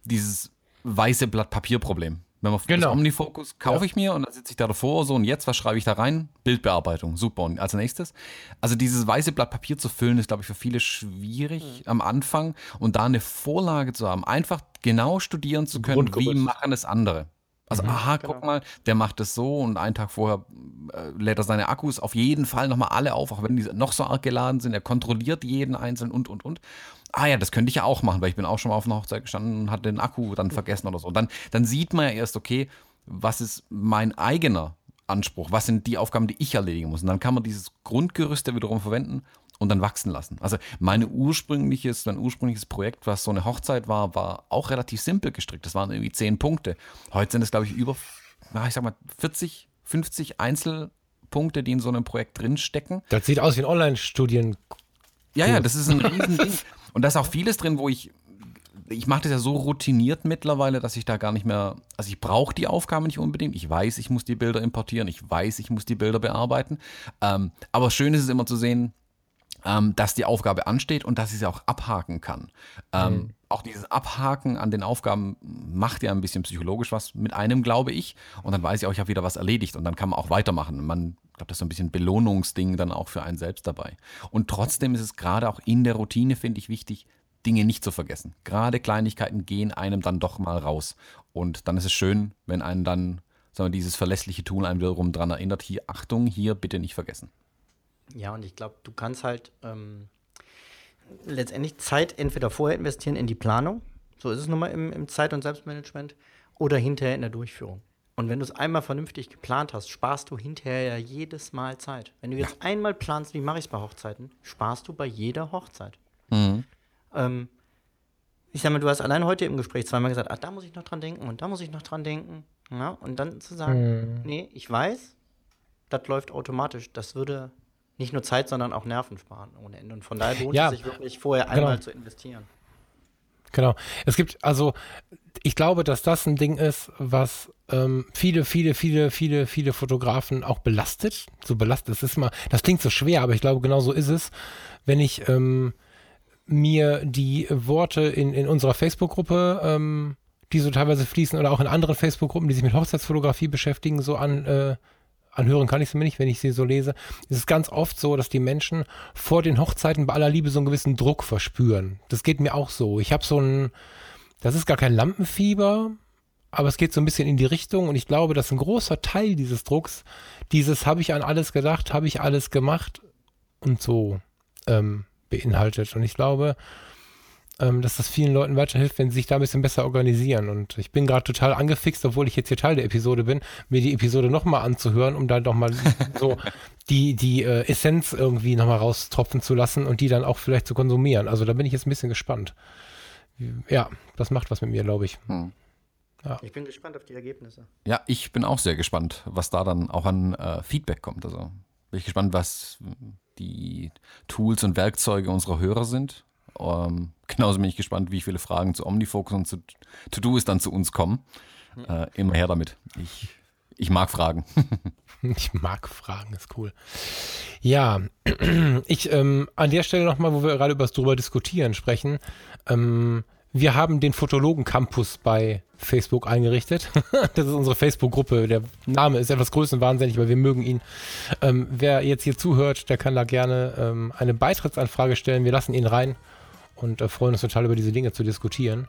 dieses weiße Blatt Papier Problem. Wenn man genau. das Omnifocus kaufe ja. ich mir und dann sitze ich da davor so und jetzt, was schreibe ich da rein? Bildbearbeitung, super. Und als nächstes, also dieses weiße Blatt Papier zu füllen, ist, glaube ich, für viele schwierig mhm. am Anfang und da eine Vorlage zu haben, einfach genau studieren zu können, wie machen es andere. Also, mhm, aha, genau. guck mal, der macht es so und einen Tag vorher äh, lädt er seine Akkus auf jeden Fall nochmal alle auf, auch wenn die noch so arg geladen sind. Er kontrolliert jeden einzelnen und, und, und. Ah ja, das könnte ich ja auch machen, weil ich bin auch schon mal auf einer Hochzeit gestanden und hatte den Akku dann vergessen oder so. Und dann, dann sieht man ja erst, okay, was ist mein eigener Anspruch? Was sind die Aufgaben, die ich erledigen muss? Und dann kann man dieses Grundgerüst ja wiederum verwenden und dann wachsen lassen. Also meine ursprüngliches, mein ursprüngliches Projekt, was so eine Hochzeit war, war auch relativ simpel gestrickt. Das waren irgendwie zehn Punkte. Heute sind es, glaube ich, über, ich sag mal, 40, 50 Einzelpunkte, die in so einem Projekt drinstecken. Das sieht aus wie ein Online-Studien. Ja, ja, das ist ein Riesending. [laughs] Und da ist auch vieles drin, wo ich ich mache das ja so routiniert mittlerweile, dass ich da gar nicht mehr, also ich brauche die Aufgabe nicht unbedingt. Ich weiß, ich muss die Bilder importieren, ich weiß, ich muss die Bilder bearbeiten. Ähm, aber schön ist es immer zu sehen, ähm, dass die Aufgabe ansteht und dass ich sie auch abhaken kann. Ähm, mhm. Auch dieses Abhaken an den Aufgaben macht ja ein bisschen psychologisch was mit einem, glaube ich. Und dann weiß ich auch, ich habe wieder was erledigt und dann kann man auch weitermachen. Man, ich glaube, das ist so ein bisschen Belohnungsding dann auch für einen selbst dabei. Und trotzdem ist es gerade auch in der Routine, finde ich, wichtig, Dinge nicht zu vergessen. Gerade Kleinigkeiten gehen einem dann doch mal raus. Und dann ist es schön, wenn einen dann sagen wir, dieses verlässliche Tool einen wiederum daran erinnert, hier, Achtung, hier bitte nicht vergessen. Ja, und ich glaube, du kannst halt ähm, letztendlich Zeit entweder vorher investieren in die Planung, so ist es nun mal im, im Zeit- und Selbstmanagement, oder hinterher in der Durchführung. Und wenn du es einmal vernünftig geplant hast, sparst du hinterher ja jedes Mal Zeit. Wenn du jetzt ja. einmal planst, wie mache ich es bei Hochzeiten, sparst du bei jeder Hochzeit. Mhm. Ähm, ich sag mal, du hast allein heute im Gespräch zweimal gesagt, ah, da muss ich noch dran denken und da muss ich noch dran denken. Ja, und dann zu sagen, mhm. nee, ich weiß, das läuft automatisch. Das würde nicht nur Zeit, sondern auch Nerven sparen ohne Ende. Und von daher lohnt ja, es sich wirklich vorher einmal genau. zu investieren. Genau. Es gibt, also, ich glaube, dass das ein Ding ist, was ähm, viele, viele, viele, viele, viele Fotografen auch belastet. So belastet. Das ist immer, das klingt so schwer, aber ich glaube, genau so ist es. Wenn ich ähm, mir die Worte in, in unserer Facebook-Gruppe, ähm, die so teilweise fließen, oder auch in anderen Facebook-Gruppen, die sich mit Hochzeitsfotografie beschäftigen, so an, äh, anhören kann ich sie mir nicht, wenn ich sie so lese. Es ist ganz oft so, dass die Menschen vor den Hochzeiten bei aller Liebe so einen gewissen Druck verspüren. Das geht mir auch so. Ich habe so ein, das ist gar kein Lampenfieber, aber es geht so ein bisschen in die Richtung und ich glaube, dass ein großer Teil dieses Drucks, dieses habe ich an alles gedacht, habe ich alles gemacht und so ähm, beinhaltet. Und ich glaube, ähm, dass das vielen Leuten weiterhilft, wenn sie sich da ein bisschen besser organisieren. Und ich bin gerade total angefixt, obwohl ich jetzt hier Teil der Episode bin, mir die Episode nochmal anzuhören, um da nochmal so [laughs] die, die äh, Essenz irgendwie nochmal raustropfen zu lassen und die dann auch vielleicht zu konsumieren. Also da bin ich jetzt ein bisschen gespannt. Ja, das macht was mit mir, glaube ich. Hm. Ja. Ich bin gespannt auf die Ergebnisse. Ja, ich bin auch sehr gespannt, was da dann auch an äh, Feedback kommt. Also bin ich gespannt, was die Tools und Werkzeuge unserer Hörer sind. Ähm, [laughs] genauso bin ich gespannt, wie viele Fragen zu Omnifocus und zu To-Do dann zu uns kommen. Äh, immer her damit. Ich, ich mag Fragen. [laughs] ich mag Fragen, ist cool. Ja, [clears throat] ich ähm, an der Stelle nochmal, wo wir gerade über das drüber diskutieren sprechen, ähm, wir haben den Fotologen Campus bei Facebook eingerichtet. [laughs] das ist unsere Facebook-Gruppe. Der Name ist etwas größenwahnsinnig, aber wir mögen ihn. Ähm, wer jetzt hier zuhört, der kann da gerne ähm, eine Beitrittsanfrage stellen. Wir lassen ihn rein und äh, freuen uns total über diese Dinge zu diskutieren.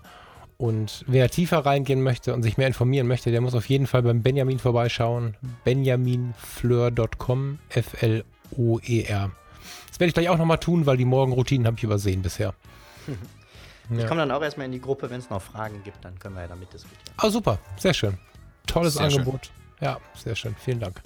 Und wer tiefer reingehen möchte und sich mehr informieren möchte, der muss auf jeden Fall beim Benjamin vorbeischauen. benjaminfleur.com, F-L-O-E-R. Das werde ich gleich auch nochmal tun, weil die Morgenroutinen habe ich übersehen bisher. [laughs] Ich komme dann auch erstmal in die Gruppe, wenn es noch Fragen gibt, dann können wir ja damit diskutieren. Ah, super, sehr schön. Tolles sehr Angebot. Schön. Ja, sehr schön. Vielen Dank.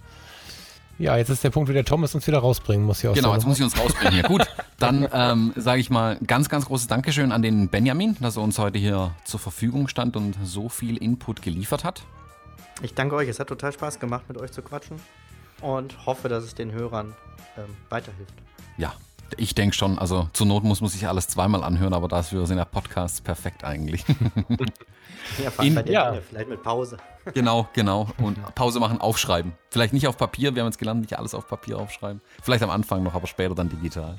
Ja, jetzt ist der Punkt, wo der Thomas uns wieder rausbringen muss. Hier genau, jetzt muss ich uns rausbringen. Ja, gut, [laughs] dann ähm, sage ich mal ganz, ganz großes Dankeschön an den Benjamin, dass er uns heute hier zur Verfügung stand und so viel Input geliefert hat. Ich danke euch. Es hat total Spaß gemacht, mit euch zu quatschen und hoffe, dass es den Hörern ähm, weiterhilft. Ja, ich denke schon, also zur Not muss man sich alles zweimal anhören, aber dafür sind ja Podcasts perfekt eigentlich. [laughs] ja, In, bei ja. vielleicht mit Pause. [laughs] Genau, genau. Und Pause machen, aufschreiben. Vielleicht nicht auf Papier, wir haben jetzt gelernt, nicht alles auf Papier aufschreiben. Vielleicht am Anfang noch, aber später dann digital.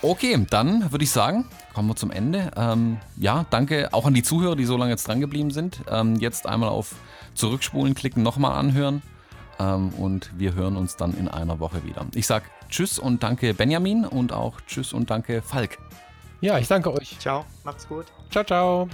Okay, dann würde ich sagen, kommen wir zum Ende. Ähm, ja, danke auch an die Zuhörer, die so lange jetzt dran geblieben sind. Ähm, jetzt einmal auf Zurückspulen klicken, nochmal anhören. Ähm, und wir hören uns dann in einer Woche wieder. Ich sage Tschüss und danke Benjamin und auch Tschüss und danke Falk. Ja, ich danke euch. Ciao, macht's gut. Ciao, ciao.